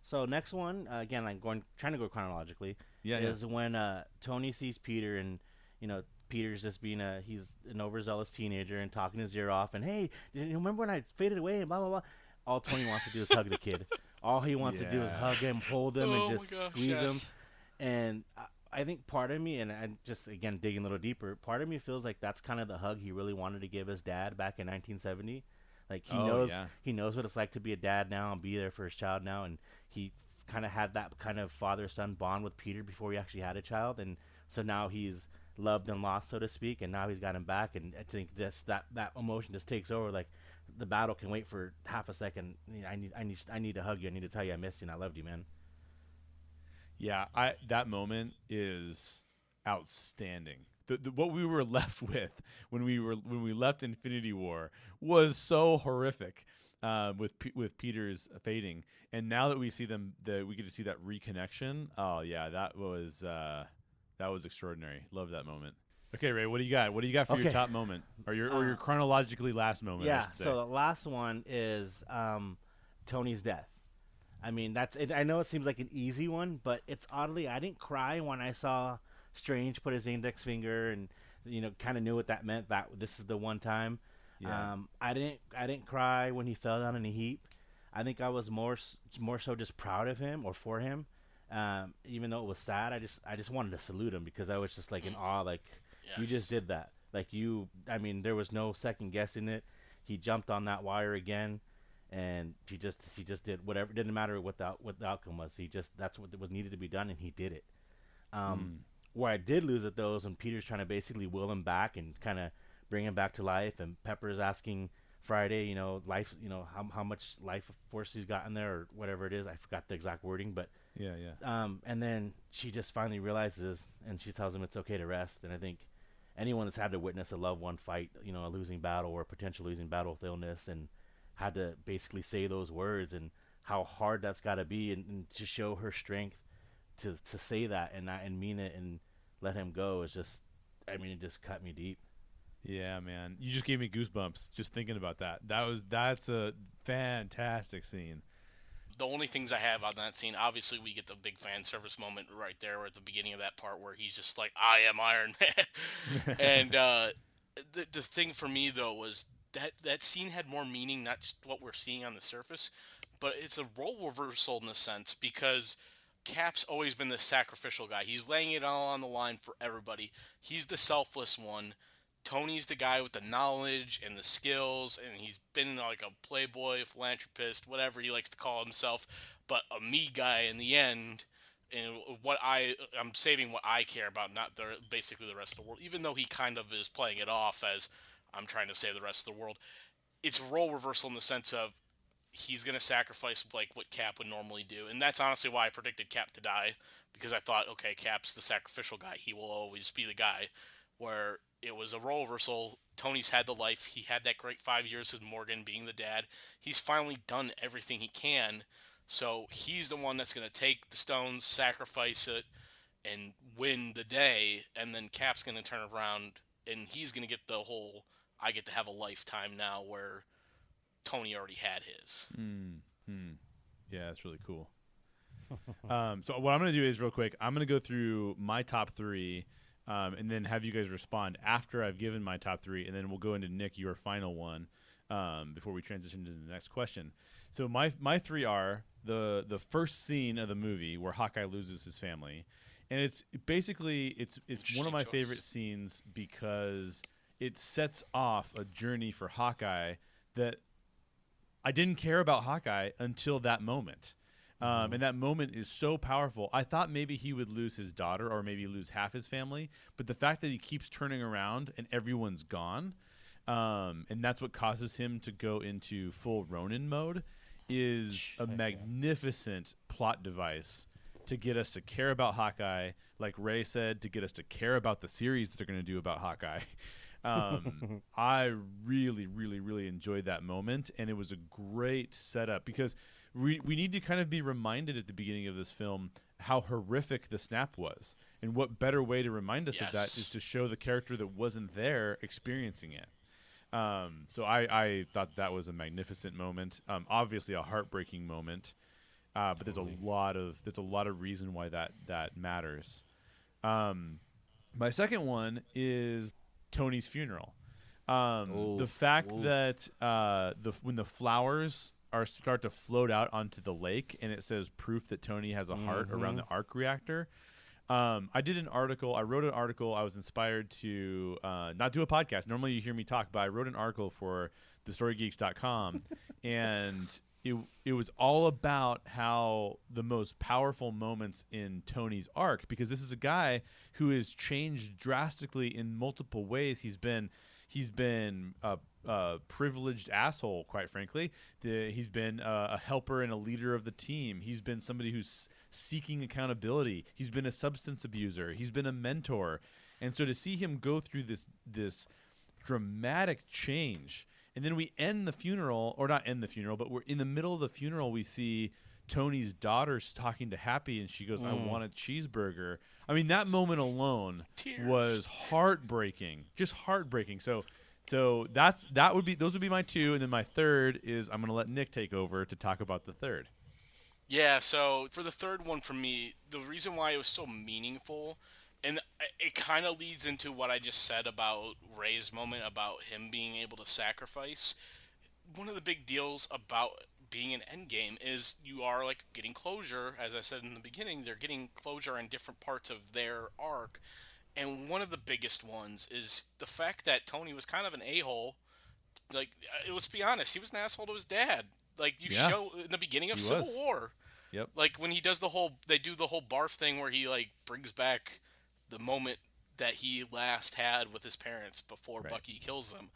So next one, uh, again, I'm going trying to go chronologically. Yeah, yeah. is when uh, Tony sees Peter and you know Peter's just being a he's an overzealous teenager and talking his ear off and hey, you remember when I faded away and blah blah blah. All Tony wants to do is hug the kid. All he wants to do is hug him, hold him, Oh and just gosh, squeeze yes. him. And I, I think part of me, and I just again digging a little deeper, part of me feels like that's kind of the hug he really wanted to give his dad back in 1970. Like he Oh, knows yeah. he knows what it's like to be a dad now and be there for his child now, and he kind of had that kind of father son bond with Peter before he actually had a child, and so now he's loved and lost, so to speak, and now he's got him back, and I think this that that emotion just takes over. Like the battle can wait for half a second. I need I need I need to hug you. I need to tell you I missed you and I loved you, man. Yeah, I that moment is outstanding. The, the, what we were left with when we were when we left Infinity War was so horrific uh, with P- with Peter's fading, and now that we see them, that we get to see that reconnection. Oh yeah, that was uh, that was extraordinary. Love that moment. Okay, Ray, what do you got? What do you got for your top moment, or your or your Uh, chronologically last moment? Yeah. So the last one is um, Tony's death. I mean, that's. It, I know it seems like an easy one, but it's oddly I didn't cry when I saw Strange put his index finger and you know kind of knew what that meant. That this is the one time. Yeah. Um, I didn't. I didn't cry when he fell down in a heap. I think I was more more so just proud of him or for him. Um, even though it was sad, I just I just wanted to salute him because I was just like in awe. Like you just did that. Like you, I mean, there was no second guessing it. He jumped on that wire again, and he just he just did whatever. It Didn't matter what the what the outcome was. He just that's what was needed to be done, and he did it. Um, Where I did lose it though is when Peter's trying to basically will him back and kind of bring him back to life, and Pepper's asking Friday, you know, life, you know, how how much life force he's got in there or whatever it is. I forgot the exact wording, but yeah, yeah. um, and then she just finally realizes, and she tells him it's okay to rest. And I think anyone that's had to witness a loved one fight, you know, a losing battle or a potential losing battle with illness, and had to basically say those words, and how hard that's got to be, and, and to show her strength to to say that and not and mean it and let him go is just, I mean, it just cut me deep. Yeah, man. You just gave me goosebumps just thinking about that. That was that's a fantastic scene. The only things I have on that scene, obviously, we get the big fan service moment right there at the beginning of that part where he's just like, "I am Iron Man," and uh, the the thing for me though was that that scene had more meaning, not just what we're seeing on the surface, but it's a role reversal in a sense because. Cap's always been the sacrificial guy. He's laying it all on the line for everybody. He's the selfless one. Tony's the guy with the knowledge and the skills, and he's been like a playboy, philanthropist, whatever he likes to call himself, but a me guy in the end. And what I I'm saving what I care about, not the basically the rest of the world. Even though he kind of is playing it off as I'm trying to save the rest of the world, it's role reversal in the sense of he's going to sacrifice like what Cap would normally do, and that's honestly why I predicted Cap to die because I thought, okay, Cap's the sacrificial guy; he will always be the guy. Where it was a role reversal. Tony's had the life. He had that great five years with Morgan being the dad. He's finally done everything he can. So he's the one that's going to take the stones, sacrifice it, and win the day. And then Cap's going to turn around and he's going to get the whole I get to have a lifetime now where Tony already had his. Hmm. Yeah, that's really cool. um, so what I'm going to do is real quick. I'm going to go through my top three, um, and then have you guys respond after I've given my top three, and then we'll go into Nick your final one um, before we transition to the next question. So my my three are the the first scene of the movie where Hawkeye loses his family, and it's basically it's it's one of my choice. favorite scenes because it sets off a journey for Hawkeye that I didn't care about Hawkeye until that moment. Um, and that moment is so powerful. I thought maybe he would lose his daughter or maybe lose half his family, but the fact that he keeps turning around and everyone's gone, um, and that's what causes him to go into full Ronin mode, is a magnificent plot device to get us to care about Hawkeye, like Ray said, to get us to care about the series that they're going to do about Hawkeye. Um, I really, really, really enjoyed that moment, and it was a great setup because we we need to kind of be reminded at the beginning of this film how horrific the snap was, and what better way to remind us of that is to show the character that wasn't there experiencing it. Um, so I, I thought that was a magnificent moment. Um, obviously a heartbreaking moment, uh, but there's a lot of there's a lot of reason why that that matters. Um, my second one is Tony's funeral. Um, the fact oof. that uh, the when the flowers are start to float out onto the lake, and it says proof that Tony has a heart around the arc reactor. Um, I did an article. I wrote an article. I was inspired to uh, not do a podcast. Normally, you hear me talk, but I wrote an article for thestorygeeks.com, and it it was all about how the most powerful moments in Tony's arc, because this is a guy who has changed drastically in multiple ways. He's been he's been a, a privileged asshole, quite frankly. The, he's been a, a helper and a leader of the team. He's been somebody who's seeking accountability. He's been a substance abuser. He's been a mentor, and so to see him go through this this dramatic change, and then we end the funeral, or not end the funeral, but we're in the middle of the funeral. We see. Tony's daughter's talking to Happy, and she goes, "I mm. want a cheeseburger." I mean, that moment alone Tears. was heartbreaking, just heartbreaking. So, so that's that would be those would be my two, and then my third is I'm going to let Nick take over to talk about the third. Yeah, so for the third one for me, the reason why it was so meaningful, and it kind of leads into what I just said about Ray's moment about him being able to sacrifice. One of the big deals about being an endgame is you are like getting closure. As I said in the beginning, they're getting closure in different parts of their arc. And one of the biggest ones is the fact that Tony was kind of an a hole. Like, uh, let's be honest, he was an asshole to his dad. Like, you Yeah. show in the beginning of He Civil was. War Yep. like when he does the whole they do the whole barf thing where he like brings back the moment that he last had with his parents before Right. Bucky kills them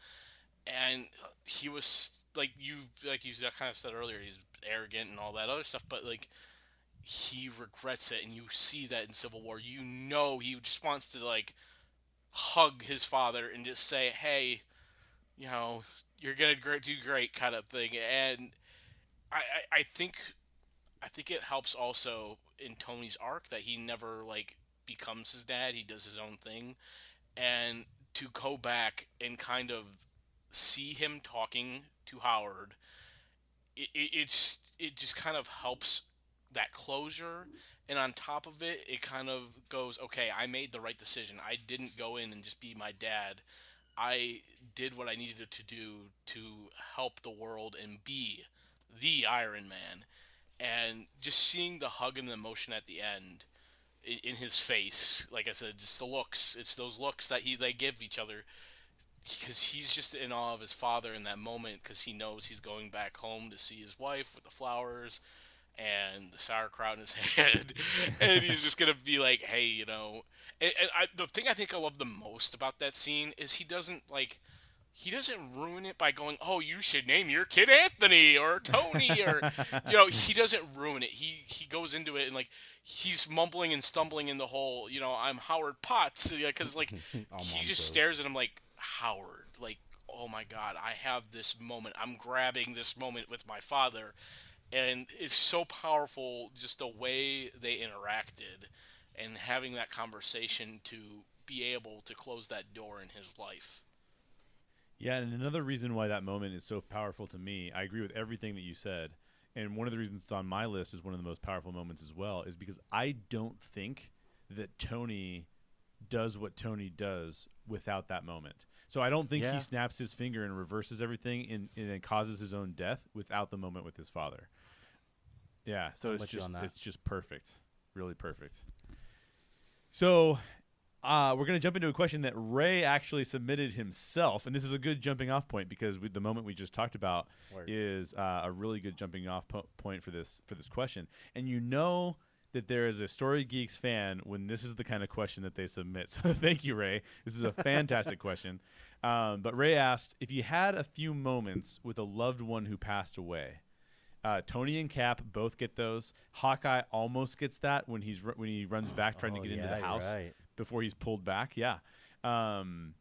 and he was like you like you kind of said earlier he's arrogant and all that other stuff but like he regrets it and you see that in Civil War. You know he just wants to like hug his father and just say hey you know you're gonna do great kind of thing. And I, I, I think I think it helps also in Tony's arc that he never like becomes his dad. He does his own thing, and to go back and kind of see him talking to Howard, it, it it's it just kind of helps that closure. And on top of it, it kind of goes, okay, I made the right decision. I didn't go in and just be my dad. I did what I needed to do to help the world and be the Iron Man and just seeing the hug and the emotion at the end in, his face like i said just the looks it's those looks that he they give each other because he's just in awe of his father in that moment because he knows he's going back home to see his wife with the flowers and the sauerkraut in his head and he's just gonna be like hey you know and, and I, the thing i think i love the most about that scene is he doesn't like he doesn't ruin it by going, "Oh, you should name your kid Anthony or Tony," or you know, he doesn't ruin it. He he goes into it and like he's mumbling and stumbling in the whole, you know, I'm Howard Potts because like oh, he just stares at him like Howard, like oh my god, I have this moment. I'm grabbing this moment with my father, and it's so powerful just the way they interacted and having that conversation to be able to close that door in his life. Yeah, and another reason why that moment is so powerful to me, I agree with everything that you said. And one of the reasons it's on my list is one of the most powerful moments as well, is because I don't think that Tony does what Tony does without that moment. So I don't think Yeah. he snaps his finger and reverses everything and, and then causes his own death without the moment with his father. Yeah, so I'm it's just it's just perfect, really perfect. So uh, we're going to jump into a question that Ray actually submitted himself, and this is a good jumping off point because we, the moment we just talked about Word. is uh, a really good jumping off po- point for this for this question. And you know that there is a Story Geeks fan when this is the kind of question that they submit. So thank you, Ray. This is a fantastic question. Um, but Ray asked if you had a few moments with a loved one who passed away. Uh, Tony and Cap both get those. Hawkeye almost gets that when he's ru- when he runs back trying to Oh, get into the house right. Before he's pulled back. Yeah. Um,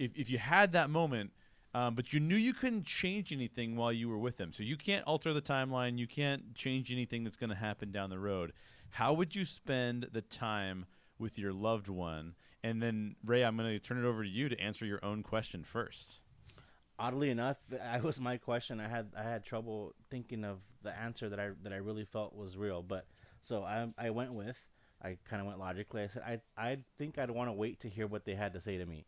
if if you had that moment, um, but you knew you couldn't change anything while you were with him, so you can't alter the timeline. You can't change anything that's going to happen down the road. How would you spend the time with your loved one? And then Ray, I'm going to turn it over to you to answer your own question first. Oddly enough, that was my question. I had I had trouble thinking of the answer that I that I really felt was real. But so I I went with I kind of went logically. I said I I think I'd want to wait to hear what they had to say to me,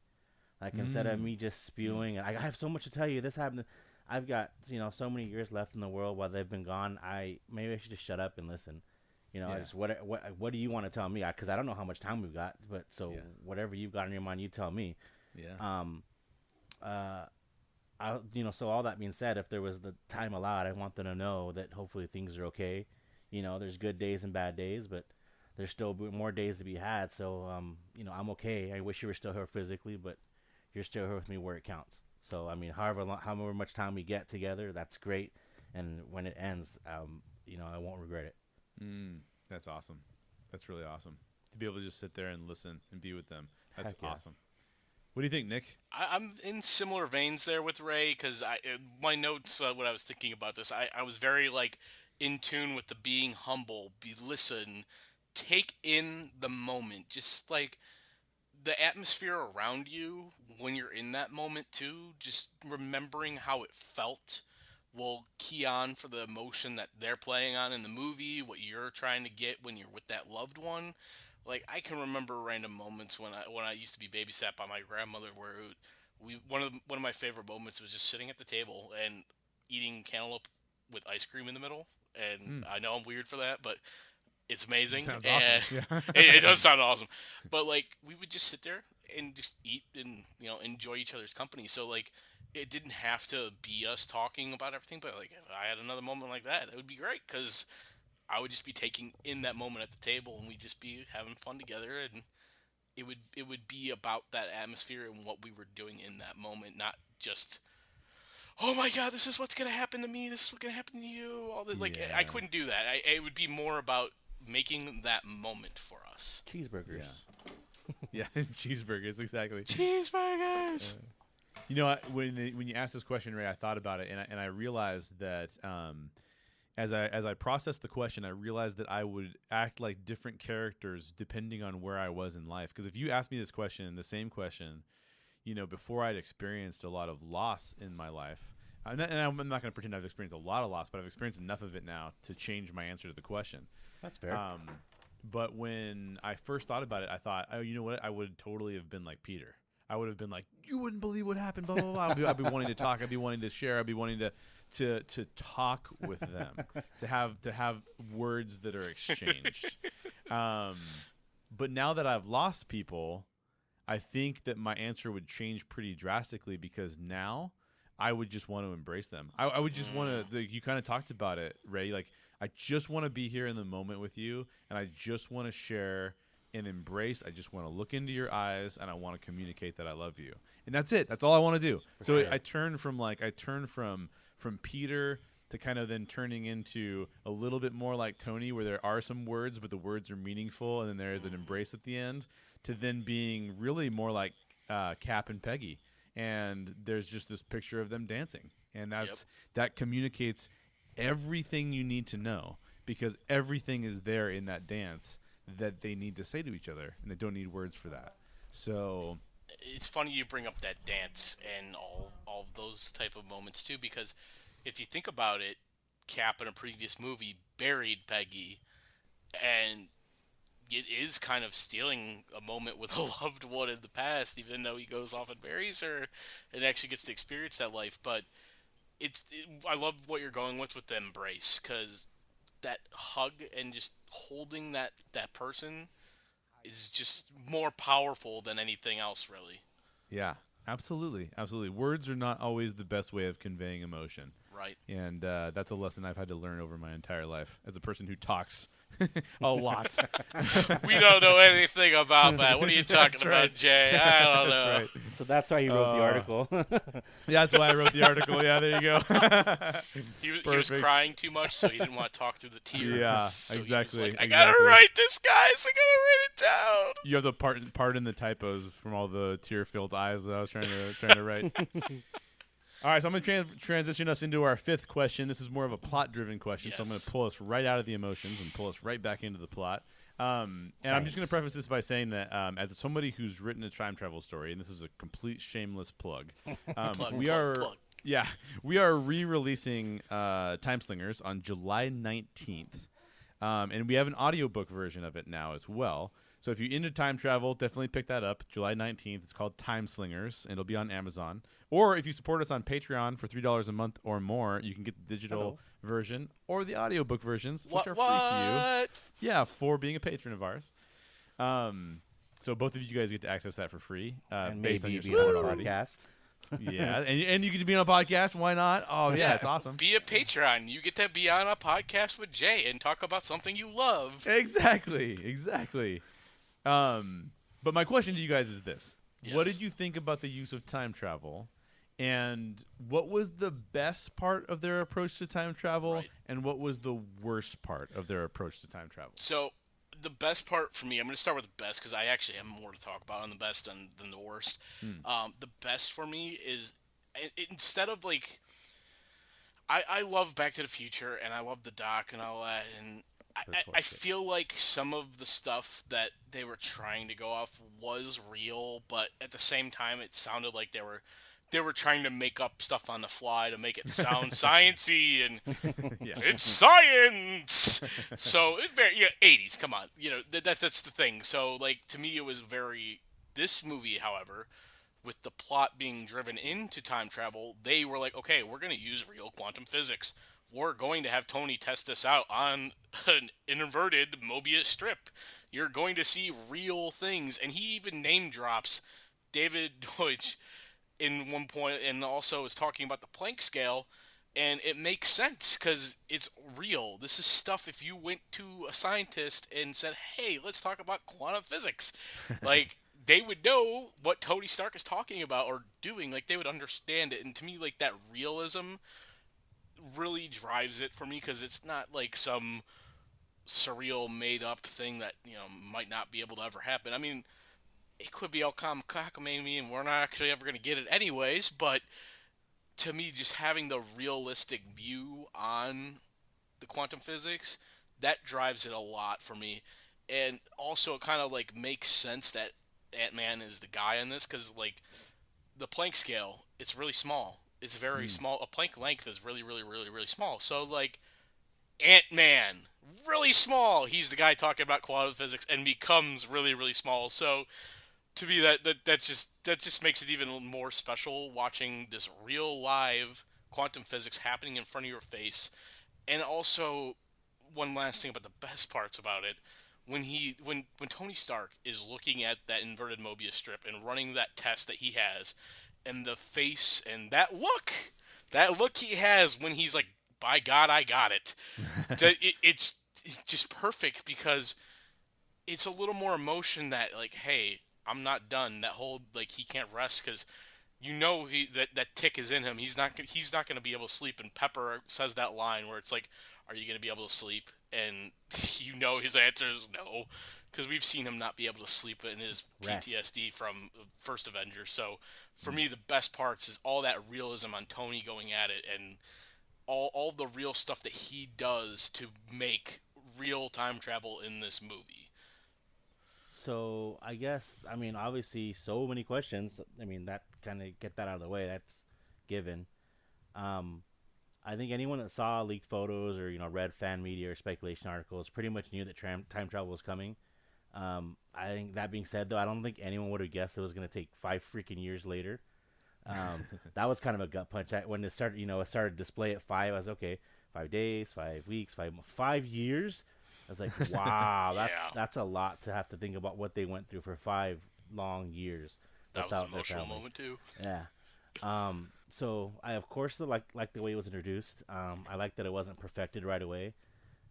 like instead of Mm. me just spewing. I, I have so much to tell you. This happened. I've got you know so many years left in the world while they've been gone. I maybe I should just shut up and listen. You know, Yeah. just what what what do you want to tell me? Because I, don't know how much time we've got. But so Yeah. whatever you've got in your mind, you tell me. Yeah. Um, uh, I you know, so all that being said, if there was the time allowed, I want them to know that hopefully things are okay. You know, there's good days and bad days, but there's still more days to be had. So, um, you know, I'm okay. I wish you were still here physically, but you're still here with me where it counts. So, I mean, however long, however much time we get together, that's great. And when it ends, um, you know, I won't regret it. Mm, that's awesome. That's really awesome to be able to just sit there and listen and be with them. That's Heck yeah. awesome. What do you think, Nick? I, I'm in similar veins there with Ray because I uh, my notes uh, when I was thinking about this, I, I was very like in tune with the being humble, be listen, take in the moment, just like the atmosphere around you when you're in that moment too. Just remembering how it felt will key on for the emotion that they're playing on in the movie, what you're trying to get when you're with that loved one like I can remember random moments when I when I used to be babysat by my grandmother where it, we one of the, one of my favorite moments was just sitting at the table and eating cantaloupe with ice cream in the middle and hmm. I know I'm weird for that but it's amazing Sounds and awesome. Yeah. it, it does sound awesome but like we would just sit there and just eat and you know enjoy each other's company so like it didn't have to be us talking about everything but like if I had another moment like that it would be great because I would just be taking in that moment at the table, and we'd just be having fun together, and it would it would be about that atmosphere and what we were doing in that moment, not just, oh my god, this is what's gonna happen to me, this is what's gonna happen to you. All this, like I Yeah. couldn't do that. I, it would be more about making that moment for us. Cheeseburgers. Yeah, cheeseburgers, exactly. Cheeseburgers. You know, I- when the, when you asked this question, Ray, I thought about it, and I, and I realized that um, as I as I processed the question, I realized that I would act like different characters depending on where I was in life. Because if you asked me this question, the same question, you know, before I'd experienced a lot of loss in my life, I'm not, and I'm not going to pretend I've experienced a lot of loss, but I've experienced enough of it now to change my answer to the question. That's fair. Um, but when I first thought about it, I thought, oh, you know what? I would totally have been like Peter. I would have been like, you wouldn't believe what happened. Blah blah blah. I'd be, I'd be wanting to talk. I'd be wanting to share. I'd be wanting to to to talk with them, to have to have words that are exchanged. Um, but now that I've lost people, I think that my answer would change pretty drastically because now I would just want to embrace them. I, I would just want to. You kind of talked about it, Ray. Like I just want to be here in the moment with you, and I just want to share and embrace. I just want to look into your eyes, and I want to communicate that I love you, and that's it. That's all I want to do. So sure. I turn from like I turn from from Peter to kind of then turning into a little bit more like Tony, where there are some words, but the words are meaningful, and then there is an embrace at the end, to then being really more like uh, Cap and Peggy, and there's just this picture of them dancing, and that's that communicates everything you need to know because everything is there in that dance that they need to say to each other, and they don't need words for that. So it's funny you bring up that dance and all all of those type of moments too because if you think about it cap in a previous movie buried peggy and it is kind of stealing a moment with a loved one in the past even though he goes off and buries her and actually gets to experience that life but it's it, i love what you're going with with the embrace because that hug and just holding that that person is just more powerful than anything else, really. Yeah, absolutely, absolutely. Words are not always the best way of conveying emotion, Right. and uh, that's a lesson I've had to learn over my entire life as a person who talks a lot. We don't know anything about that. What are you talking That's about, right. Jay? I don't know. That's right. So that's why he wrote the Uh, article. Yeah, that's why I wrote the article. Yeah, there you go. He was, he was crying too much, so he didn't want to talk through the tears. Yeah, So exactly, like, I gotta exactly. write this, guys. I gotta write it down. you have to part pardon the typos from all the tear-filled eyes that I was trying to trying to write. All right, so I'm going to tran transition us into our fifth question. This is more of a plot-driven question, so I'm going to pull us right out of the emotions and pull us right back into the plot. Um, and I'm just going to preface this by saying that um, as somebody who's written a time travel story, and this is a complete shameless plug, um, Plug, we plug, are plug. yeah we are re-releasing uh, Time Slingers on July 19th. Um, and we have an audiobook version of it now as well. So if you're into time travel, definitely pick that up. July 19th. It's called Time Slingers, and it'll be on Amazon. Or if you support us on Patreon for $3 a month or more, you can get the digital Hello. version or the audiobook versions, which What? are free to you. Yeah, for being a patron of ours. Um, so both of you guys get to access that for free, uh, and based on your support already. podcast. yeah, and, and you get to be on a podcast. Why not? Oh yeah, it's awesome. Be a Patreon. You get to be on a podcast with Jay and talk about something you love. Exactly, exactly. Um, but my question to you guys is this: What did you think about the use of time travel? And what was the best part of their approach to time travel? Right. And what was the worst part of their approach to time travel? So, the best part for me, I'm going to start with the best because I actually have more to talk about on the best than, than the worst. Um, the best for me is instead of like, I, I love Back to the Future and I love the doc and all that, and I, I feel like some of the stuff that they were trying to go off was real, but at the same time, it sounded like they were. They were trying to make up stuff on the fly to make it sound sciency and yeah, it's science. so it very yeah, 80s. Come on, you know that, that that's the thing. So like to me, it was very. This movie, however, with the plot being driven into time travel, they were like, okay, we're going to use real quantum physics. We're going to have Tony test this out on an inverted Mobius strip. You're going to see real things, and he even name drops David Deutsch in one point, and also is talking about the Planck scale and it makes sense because it's real. This is stuff if you went to a scientist and said, "Hey, let's talk about quantum physics," like they would know what Tony Stark is talking about or doing. Like they would understand it. And to me, like that realism really drives it for me because it's not like some surreal, made up thing that you know might not be able to ever happen. I mean. It could be all cockamamie, and we're not actually ever going to get it anyways. But to me, just having the realistic view on the quantum physics, that drives it a lot for me. And also, it kind of like makes sense that Ant Man is the guy in this because, like, the Planck scale, it's really small. It's very hmm. small. A Planck length is really, really, really, really small. So, like, Ant Man, really small. He's the guy talking about quantum physics and becomes really, really small. So, to me that, that that just that just makes it even more special watching this real live quantum physics happening in front of your face. And also one last thing about the best parts about it. When he when when Tony Stark is looking at that inverted Mobius strip and running that test that he has and the face and that look that look he has when he's like by god I got it, it it's, it's just perfect because it's a little more emotion that like hey i'm not done. That whole like he can't rest because you know he that, that tick is in him. He's not he's not going to be able to sleep. And pepper says that line where it's like are you going to be able to sleep? And you know his answer is no because we've seen him not be able to sleep in his Rest. ptsd from first avenger. So for me the best parts is all that realism on tony going at it and all, all the real stuff that he does to make real time travel in this movie So I guess I mean obviously so many questions. I mean that kind of get that out of the way. That's given. Um, I think anyone that saw leaked photos or you know read fan media or speculation articles pretty much knew that tram- time travel was coming. Um, I think that being said though, I don't think anyone would have guessed it was going to take five freaking years later. Um, that was kind of a gut punch. I, when it started, you know, it started to display at five. I was okay, five days, five weeks, five five years. I was like, wow, that's Yeah. that's a lot to have to think about what they went through for five long years. That was an emotional moment too. Yeah. Um, so I of course like like the way it was introduced. Um, I like that it wasn't perfected right away.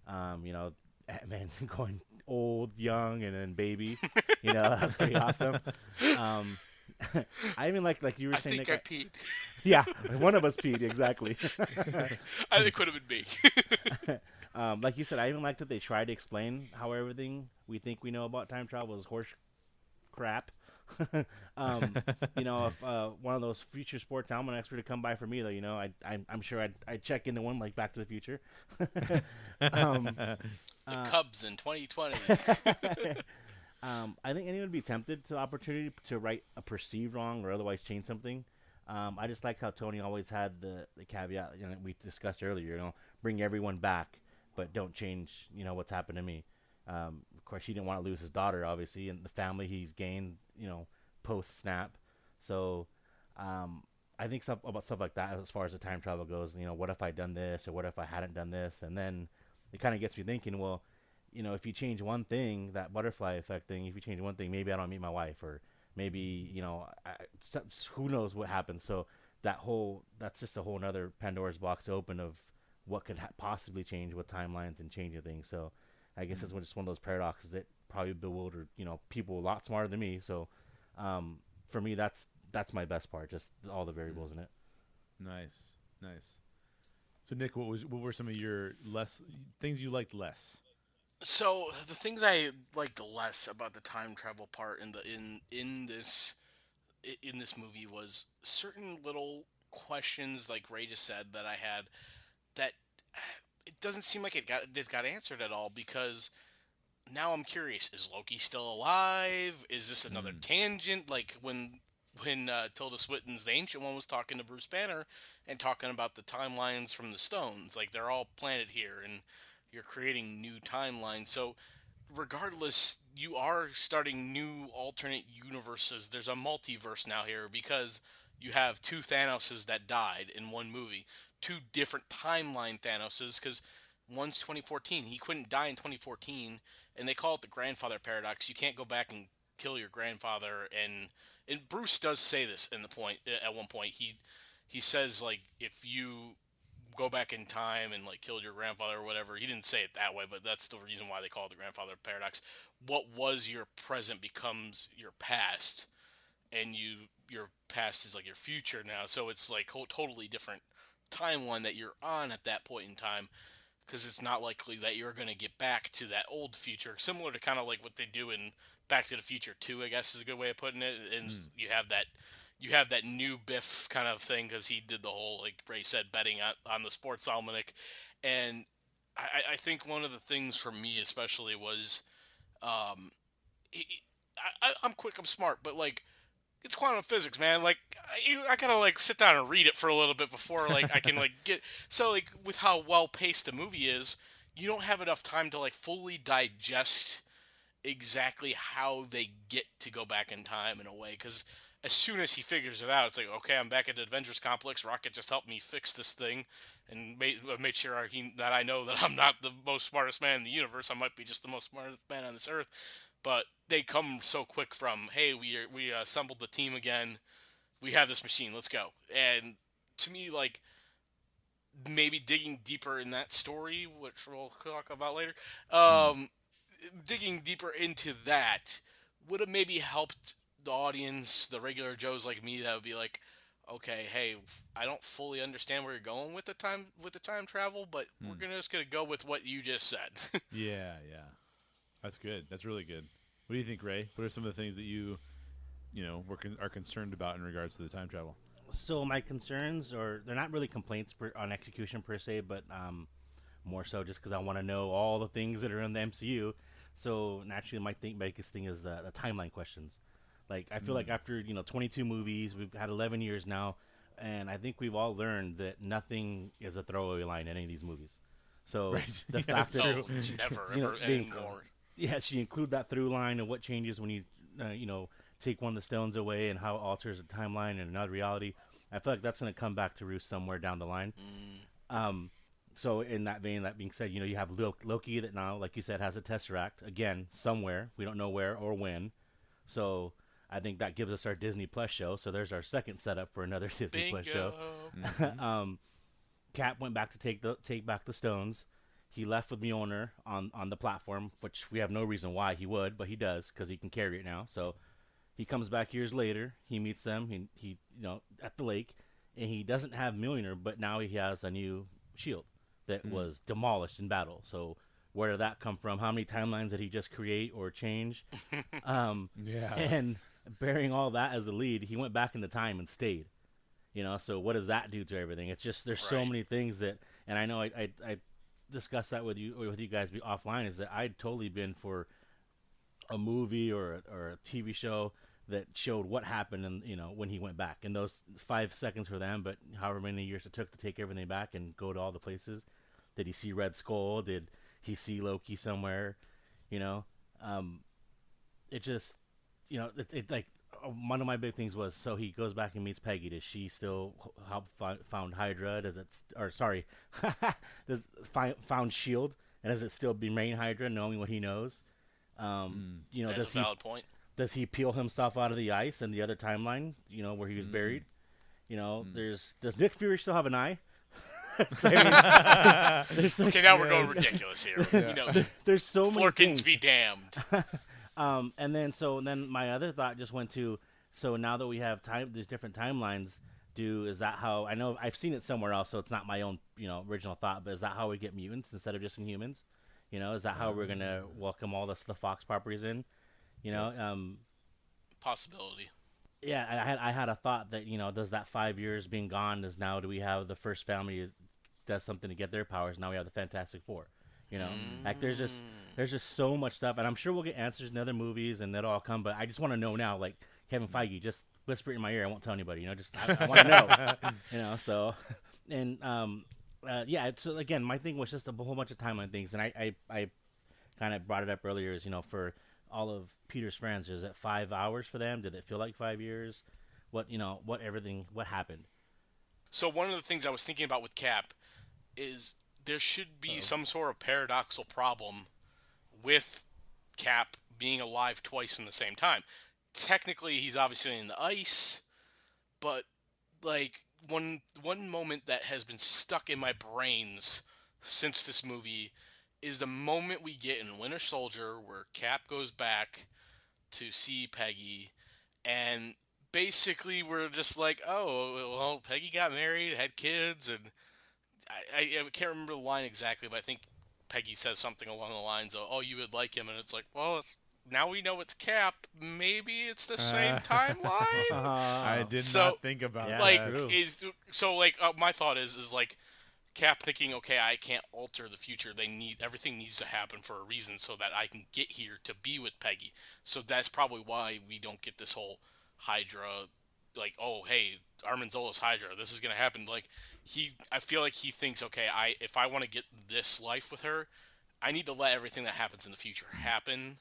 Um, you know, man going old, young, and then baby. You know, that was pretty awesome. Um, I even like like you were I saying. think Nick, I peed. yeah, one of us peed exactly. I think it could have been me. Um, like you said, I even like that they tried to explain how everything we think we know about time travel is horse crap. um, you know, if uh, one of those future sports almanacs were to come by for me, though, you know, I, I I'm sure I'd, I'd check into one like Back to the Future. um, the Uh, Cubs in 2020. um, I think anyone would be tempted to the opportunity to right a perceived wrong or otherwise change something. Um, I just like how Tony always had the, the caveat you know, we discussed earlier. You know, bring everyone back, but don't change. You know what's happened to me. Um, of course, he didn't want to lose his daughter, obviously, and the family he's gained. You know, post snap. So, um, I think stuff about stuff like that as far as the time travel goes. You know, what if I done this or what if I hadn't done this? And then it kind of gets me thinking. Well, you know, if you change one thing, that butterfly effect thing, if you change one thing, maybe I don't meet my wife, or maybe you know, I, who knows what happens. So that whole that's just a whole another Pandora's box open of what could ha- possibly change with timelines and changing things. So I guess it's just one of those paradoxes that probably bewildered you know people a lot smarter than me. So um, for me, that's that's my best part, just all the variables in it. Nice, nice. So Nick, what was what were some of your less things you liked less? So the things I liked less about the time travel part in the in in this in this movie was certain little questions, like Ray just said, that I had that it doesn't seem like it got it got answered at all because now I'm curious: is Loki still alive? Is this another tangent? Like when when uh, Tilda Swinton's the Ancient One was talking to Bruce Banner and talking about the timelines from the stones, like they're all planted here and you're creating new timelines. So, regardless, you are starting new alternate universes. There's a multiverse now here because you have two Thanoses that died in one movie, two different timeline Thanoses. Because one's 2014, he couldn't die in 2014, and they call it the grandfather paradox. You can't go back and kill your grandfather, and and Bruce does say this in the point at one point. He he says like if you go back in time and like killed your grandfather or whatever. He didn't say it that way, but that's the reason why they call it the grandfather paradox. What was your present becomes your past, and you your past is like your future now. So it's like a totally different timeline that you're on at that point in time. Because it's not likely that you're going to get back to that old future, similar to kind of like what they do in Back to the Future 2, I guess is a good way of putting it. And you have that you have that new Biff kind of thing because he did the whole like Ray said betting on, on the sports almanac, and I, I think one of the things for me especially was, um, it, I, I- I'm quick, I'm smart, but like it's quantum physics, man. Like I, I gotta like sit down and read it for a little bit before like I can like get so like with how well paced the movie is, you don't have enough time to like fully digest exactly how they get to go back in time in a way because as soon as he figures it out it's like okay i'm back at the Avengers complex rocket just helped me fix this thing and made, uh, made sure he, that i know that i'm not the most smartest man in the universe i might be just the most smartest man on this earth but they come so quick from hey we are, we assembled the team again we have this machine let's go and to me like maybe digging deeper in that story which we'll talk about later um, digging deeper into that would have maybe helped the audience, the regular Joes like me, that would be like, okay, hey, I don't fully understand where you're going with the time with the time travel, but we're gonna just gonna go with what you just said. Yeah, yeah, that's good. That's really good. What do you think, Ray? What are some of the things that you, you know, were con- are concerned about in regards to the time travel? So my concerns, or they're not really complaints per, on execution per se, but um, more so just because I want to know all the things that are in the MCU. So naturally, my think biggest thing is the, the timeline questions. Like I feel like after you know 22 movies, we've had 11 years now, and I think we've all learned that nothing is a throwaway line in any of these movies. So Right. the Yeah, fact that's that no, never, You know, ever being- anymore. Yeah, she include that through line of what changes when you, uh, you know, take one of the stones away and how it alters a timeline and another reality. I feel like that's going to come back to roost somewhere down the line. Um, so in that vein, that being said, you know, you have Lo- Loki that now, like you said, has a Tesseract again somewhere. We don't know where or when. So I think that gives us our Disney Plus show. So there's our second setup for another Disney Plus show. Bingo. um, Cap went back to take the take back the stones. He left with Mjolnir on on the platform, which we have no reason why he would, but he does because he can carry it now. So he comes back years later. He meets them. He he you know at the lake, and he doesn't have Mjolnir, but now he has a new shield that was demolished in battle. So where did that come from? How many timelines did he just create or change? um, Yeah. and bearing all that as a lead, he went back in the time and stayed. You know, so what does that do to everything? It's just there's so many things that, and I know I, I I discussed that with you with you guys be offline. Is that I'd totally been for a movie or a, or a TV show that showed what happened and you know when he went back and those five seconds for them, but however many years it took to take everything back and go to all the places. Did he see Red Skull? Did he see Loki somewhere? You know, um, it just you know it, it like one of my big things was so he goes back and meets Peggy. Does she still help fi- found Hydra? Does it st- or sorry, does fi- found Shield? And does it still remain Hydra, knowing what he knows? Um, you know, That's does a he point. does he peel himself out of the ice in the other timeline? You know where he was Mm. buried. You know, there's does Nick Fury still have an eye? I mean, there's, like- Okay, now we're going ridiculous here. You know, there's so many Flerkens things. be damned. Um, and then so then my other thought just went to so now that we have time these different timelines, do is that how I know I've seen it somewhere else, so it's not my own you know original thought, but is that how we get mutants instead of just Inhumans? You know, is that how we're gonna welcome all the the Fox properties in? You know, um, Possibility. yeah, I had I had a thought that you know, does that five years being gone is now do we have the first family does something to get their powers? Now we have the Fantastic Four. You know, like there's just there's just so much stuff, and I'm sure we'll get answers in other movies, and that'll all come. But I just want to know now, like Kevin Feige, just whisper it in my ear. I won't tell anybody. You know, just I, I want to know. you know, so and um, uh, yeah. So again, my thing was just a whole bunch of timeline things, and I I, I kind of brought it up earlier. Is you know for all of Peter's friends, is it five hours for them? Did it feel like five years? What you know? What everything? What happened? So one of the things I was thinking about with Cap is there should be some sort of paradoxical problem with Cap being alive twice in the same time. Technically, he's obviously in the ice, but like one one moment that has been stuck in my brains since this movie is the moment we get in Winter Soldier where Cap goes back to see Peggy and basically we're just like, oh, well, Peggy got married, had kids, and I, I, I can't remember the line exactly, but I think Peggy says something along the lines of, oh, you would like him, and it's like, well, it's, now we know it's Cap. Maybe it's the same timeline. I did So- not think about Yeah, that. like, true. is so like uh, my thought is is like Cap thinking, okay, I can't alter the future. They need everything needs to happen for a reason, so that I can get here to be with Peggy. So that's probably why we don't get this whole Hydra, like, oh, hey, Arnim Zola's Hydra. This is gonna happen. Like he, I feel like he thinks, okay, I if I want to get this life with her, I need to let everything that happens in the future happen.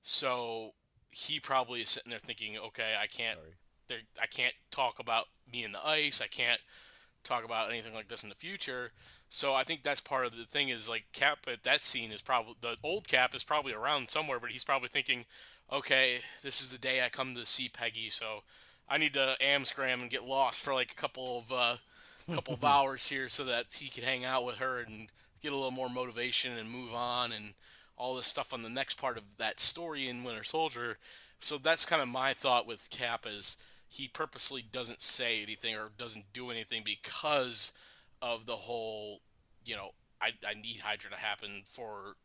So he probably is sitting there thinking, okay, I can't there, I can't talk about me in the ice. I can't talk about anything like this in the future. So I think that's part of the thing is like Cap at that scene is probably the old Cap is probably around somewhere, but he's probably thinking, okay, this is the day I come to see Peggy, so I need to Amsterdam and get lost for like a couple of uh, couple of hours here so that he could hang out with her and get a little more motivation and move on and all this stuff on the next part of that story in Winter Soldier. So that's kind of my thought with Cap is he purposely doesn't say anything or doesn't do anything because of the whole, you know, I, I need Hydra to happen for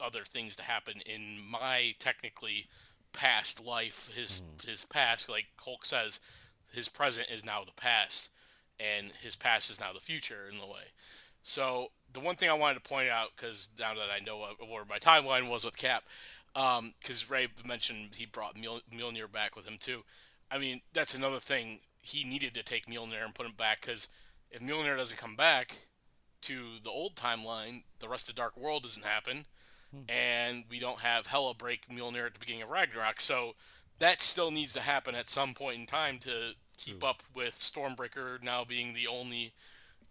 other things to happen in my technically past life. His hmm. his past, like Hulk says, his present is now the past, and his past is now the future in the way. So the one thing I wanted to point out, because now that I know where my timeline was with Cap, um, because Ray mentioned he brought Mjol- Mjolnir back with him too. I mean, that's another thing. He needed to take Mjolnir and put him back because if Mjolnir doesn't come back to the old timeline, the rest of Dark World doesn't happen, hmm. and we don't have Hela break Mjolnir at the beginning of Ragnarok. So that still needs to happen at some point in time to keep up with Stormbreaker now being the only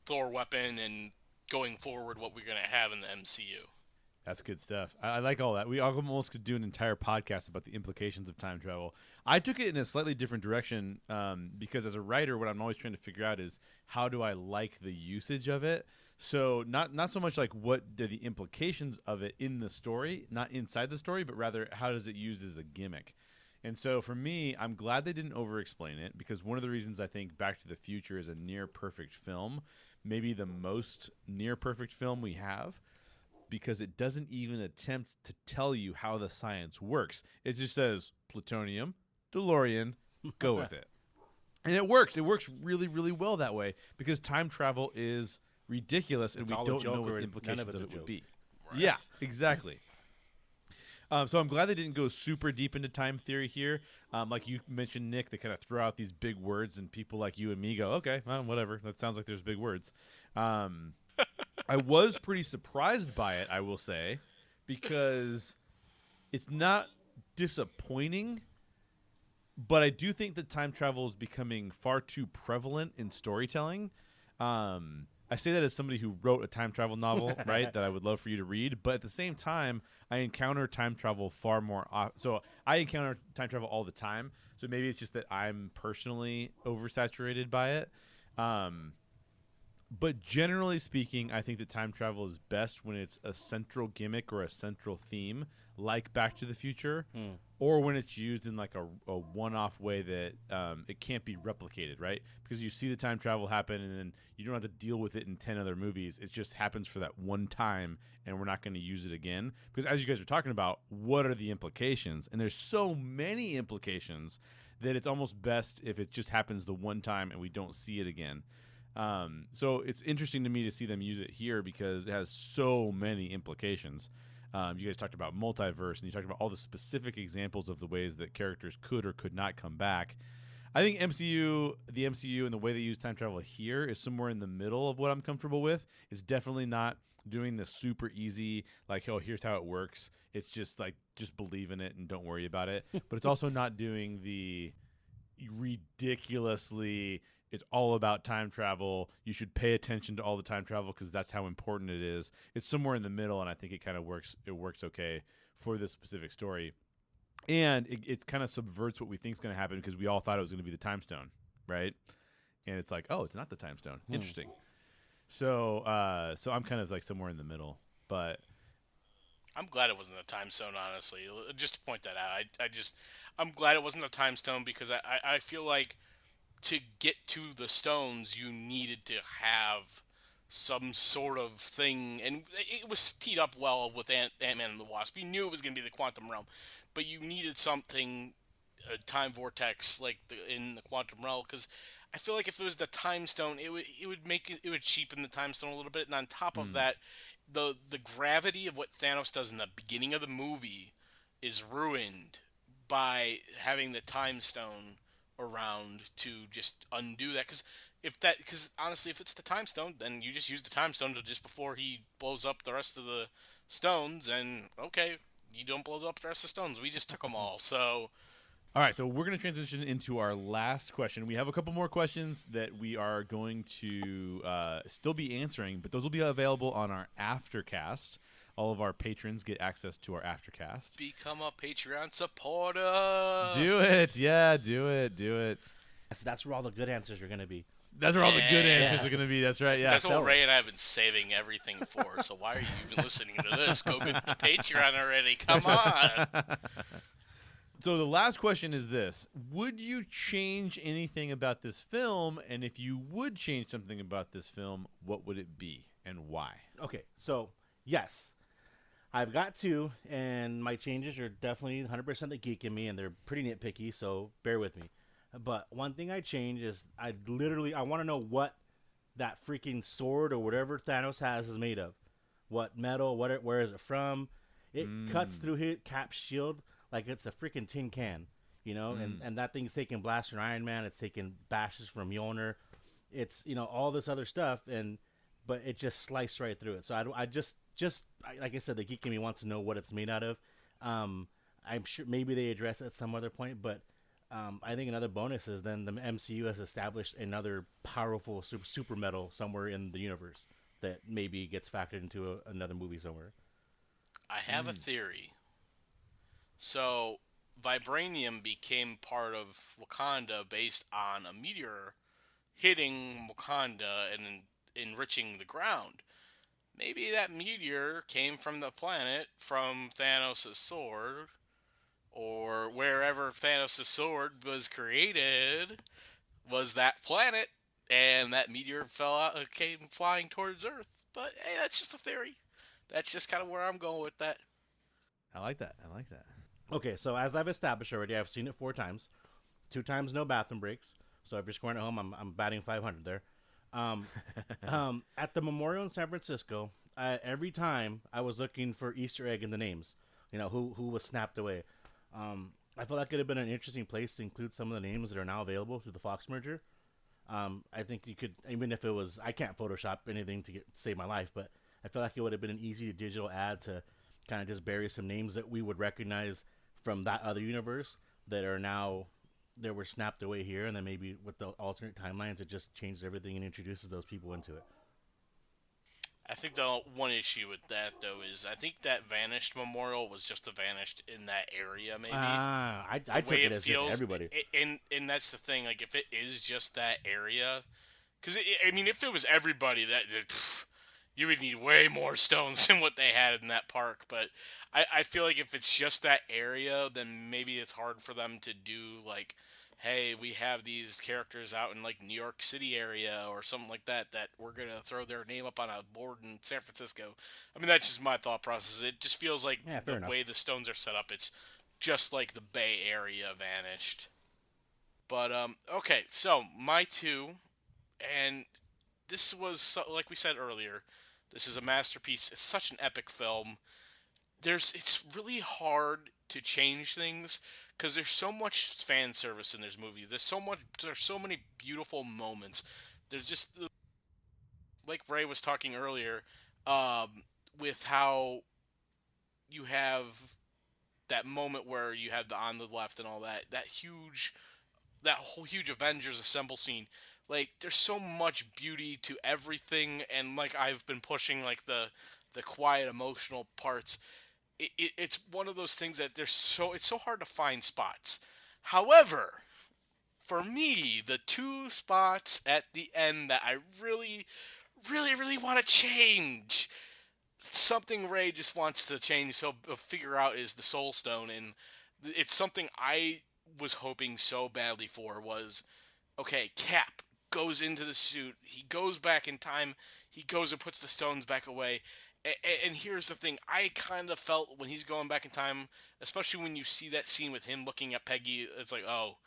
Thor weapon and going forward what we're going to have in the MCU. That's good stuff. I, I, like all that. We almost could do an entire podcast about the implications of time travel. I took it in a slightly different direction um, because, as a writer, what I'm always trying to figure out is how do I like the usage of it. So not not so much like what are the implications of it in the story, not inside the story, but rather how does it use as a gimmick. And so for me, I'm glad they didn't over explain it because one of the reasons I think Back to the Future is a near perfect film, maybe the most near perfect film we have, because it doesn't even attempt to tell you how the science works. It just says plutonium, DeLorean, go with it. And it works. It works really, really well that way because time travel is ridiculous and It's we don't know what the none of implications of a it would be. Right. Yeah, exactly. Um, so I'm glad they didn't go super deep into time theory here. Um, like you mentioned, Nick, they kind of throw out these big words, and people like you and me go, "Okay, well, whatever. That sounds like there's big words." Um, I was pretty surprised by it, I will say, because it's not disappointing, but I do think that time travel is becoming far too prevalent in storytelling. Um, I say that as somebody who wrote a time travel novel, right? That I would love for you to read, but at the same time, I encounter time travel far more. o- So I encounter time travel all the time. So maybe it's just that I'm personally oversaturated by it. Um, but generally speaking, I think that time travel is best when it's a central gimmick or a central theme, like Back to the Future, or when it's used in like a, a one-off way that um, it can't be replicated, right? Because you see the time travel happen, and then you don't have to deal with it in ten other movies. It just happens for that one time, and we're not going to use it again. Because as you guys are talking about, what are the implications? And there's so many implications that it's almost best if it just happens the one time and we don't see it again. Um, so it's interesting to me to see them use it here because it has so many implications. Um, you guys talked about multiverse and you talked about all the specific examples of the ways that characters could or could not come back. I think MCU, the MCU, and the way they use time travel here is somewhere in the middle of what I'm comfortable with. It's definitely not doing the super easy, like, oh, here's how it works. It's just like, just believe in it and don't worry about it. but it's also not doing the ridiculously it's all about time travel. You should pay attention to all the time travel because that's how important it is. It's somewhere in the middle and i think it kind of works it works okay for this specific story. And it, it kind of subverts what we think is going to happen because we all thought it was going to be the time stone right? And it's like oh it's not the time stone. Interesting. So uh so i'm kind of like somewhere in the middle but I'm glad it wasn't a time stone, honestly. Just to point that out, I, I just, I'm glad it wasn't a time stone because I, I, I feel like to get to the stones, you needed to have some sort of thing, and it was teed up well with Ant Man and the Wasp. You knew it was going to be the quantum realm, but you needed something, a time vortex like the, in the quantum realm, because I feel like if it was the time stone, it would it would make it, it would cheapen the time stone a little bit, and on top of hmm. that, the the gravity of what Thanos does in the beginning of the movie is ruined by having the time stone around to just undo that because if that because honestly if it's the time stone then you just use the time stone to just before he blows up the rest of the stones and okay you don't blow up the rest of the stones we just took them all so All right, so we're going to transition into our last question. We have a couple more questions that we are going to uh, still be answering, but those will be available on our aftercast. All of our patrons get access to our aftercast. become a patreon supporter Do it, yeah, do it, do it. That's, that's where all the good answers are going to be. That's where all the good Yeah. answers are going to be. That's right. Yeah. That's sell what. Ray and I have been saving everything for. So why are you even listening to this? Go get the Patreon already. Come on. So the last question is this: Would you change anything about this film? And if you would change something about this film, what would it be and why? Okay, so yes, I've got two, and my changes are definitely 100% the geek in me, and they're pretty nitpicky, so bear with me. But one thing I change is I literally I want to know what that freaking sword or whatever Thanos has is made of. What metal? What? It, where is it from? It cuts mm. through his cap shield like it's a freaking tin can, you know. And mm. and that thing's taking blasts from Iron Man. It's taking bashes from Mjolnir. It's you know all this other stuff, and but it just sliced right through it. So I, I just just like I said, the geek in me wants to know what it's made out of. Um, I'm sure maybe they address it at some other point, but um, I think another bonus is then the MCU has established another powerful super, super metal somewhere in the universe. that maybe gets factored into a, another movie somewhere. I have a theory. So, vibranium became part of Wakanda based on a meteor hitting Wakanda and enriching the ground. Maybe that meteor came from the planet from Thanos' sword, or wherever Thanos' sword was created was that planet, and that meteor fell out, uh, came flying towards Earth. But hey, that's just a theory. That's just kind of where I'm going with that. I like that. I like that. Okay, so as I've established already, I've seen it four times. Two times no bathroom breaks. So if you're scoring at home, I'm, I'm batting 500 there. Um, um, at the memorial in San Francisco, I, every time I was looking for Easter egg in the names, you know, who, who was snapped away. Um, I felt that could have been an interesting place to include some of the names that are now available through the Fox merger. Um, I think you could, even if it was, I can't Photoshop anything to get save my life, but I feel like it would have been an easy digital ad to kind of just bury some names that we would recognize from that other universe that are now that were snapped away here, and then maybe with the alternate timelines, it just changes everything and introduces those people into it. I think the one issue with that though is I think that vanished memorial was just a vanished in that area maybe. Ah, I, the I took way it as just everybody. And and that's the thing. Like if it is just that area, because I mean, if it was everybody, that that, pff, you would need way more stones than what they had in that park. But I I feel like if it's just that area, then maybe it's hard for them to do like. Hey, we have these characters out in like New York City area or something like that that we're gonna throw their name up on a board in San Francisco. I mean, that's just my thought process. It just feels like Yeah, the enough. way the stones are set up, it's just like the Bay Area vanished. But um, okay, so my two, and this was like we said earlier, this is a masterpiece. It's such an epic film. There's it's really hard to change things because there's so much fan service in this movie. There's so much. There's so many beautiful moments. There's just like Ray was talking earlier, um, with how you have that moment where you have the on the left and all that that huge that whole huge avengers assemble scene like there's so much beauty to everything and like i've been pushing like the the quiet emotional parts it, it, it's one of those things that there's so it's so hard to find spots however for me the two spots at the end that i really really really want to change something Ray just wants to change, so uh, figure out is the Soul Stone, and it's something I was hoping so badly for. Was okay, Cap goes into the suit, he goes back in time, he goes and puts the stones back away. A- And here's the thing: I kind of felt when he's going back in time, especially when you see that scene with him looking at Peggy, it's like, oh,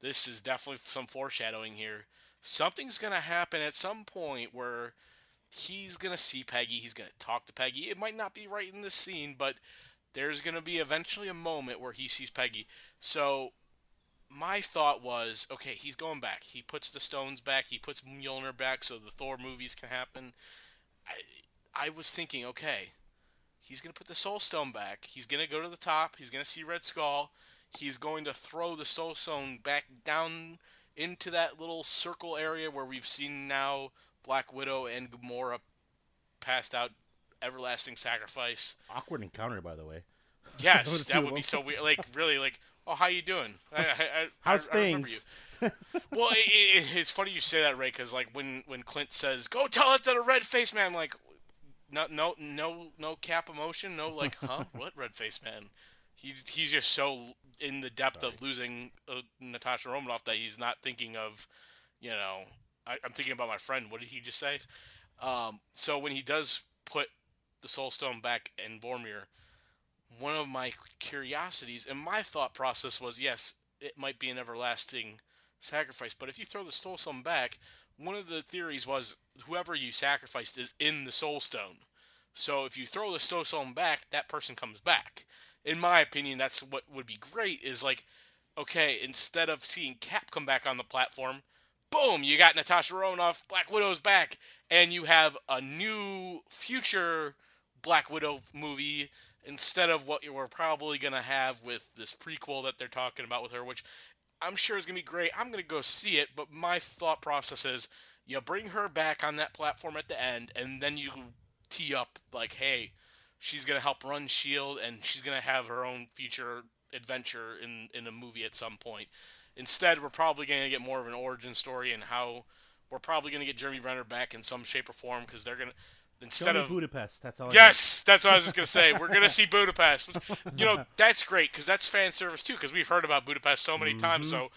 this is definitely some foreshadowing here. Something's gonna happen at some point where he's gonna see Peggy. He's gonna talk to Peggy. It might not be right in this scene, but there's gonna be eventually a moment where he sees Peggy. So my thought was, okay, he's going back. He puts the stones back. He puts Mjolnir back, so the Thor movies can happen. I I was thinking, okay, he's gonna put the Soul Stone back. He's gonna go to the top. He's gonna see Red Skull. He's going to throw the Soul Stone back down into that little circle area where we've seen now Black Widow and Gamora passed out everlasting sacrifice. Awkward encounter, by the way. Yes, that would be so weird. Like really, like oh, how you doing? I, I, I, How's I, things? you. Well, it, it, it's funny you say that, Ray, because like when when Clint says, "Go tell it to the red face man," like no no no no cap emotion, no like huh what red face man. He he's just so in the depth of losing uh, Natasha Romanoff that he's not thinking of, you know, I, I'm thinking about my friend. What did he just say? Um, so when he does put the Soul Stone back in Vormir, one of my curiosities and my thought process was yes, it might be an everlasting sacrifice, but if you throw the Soul Stone back, one of the theories was whoever you sacrificed is in the Soul Stone. So if you throw the Soul Stone back, that person comes back. In my opinion, that's what would be great is like, okay, instead of seeing Cap come back on the platform, boom, you got Natasha Romanoff, Black Widow's back, and you have a new future Black Widow movie instead of what you were probably gonna have with this prequel that they're talking about with her, which I'm sure is gonna be great. I'm gonna go see it, but my thought process is You bring her back on that platform at the end, and then you tee up like, hey, she's gonna help run Shield, and she's gonna have her own future adventure in in a movie at some point. Instead, we're probably gonna get more of an origin story and how we're probably gonna get Jeremy Renner back in some shape or form because they're gonna instead Show of Budapest. That's all. I Yes, that's what I was just gonna say. We're gonna see Budapest. You know, that's great because that's fan service too. Because we've heard about Budapest so many times, so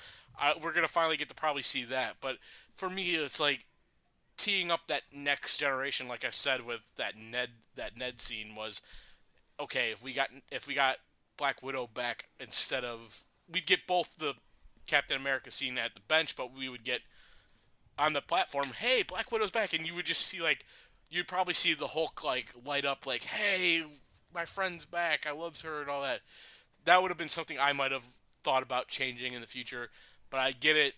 uh, we're gonna finally get to probably see that. But for me, it's like teeing up that next generation. Like I said with that Ned, that Ned scene was okay. If we got if we got Black Widow back instead of we'd get both the Captain America scene at the bench, but we would get on the platform, hey, Black Widow's back, and you would just see like you'd probably see the Hulk like light up like, hey, my friend's back, I loved her and all that. That would have been something I might have thought about changing in the future, but I get it.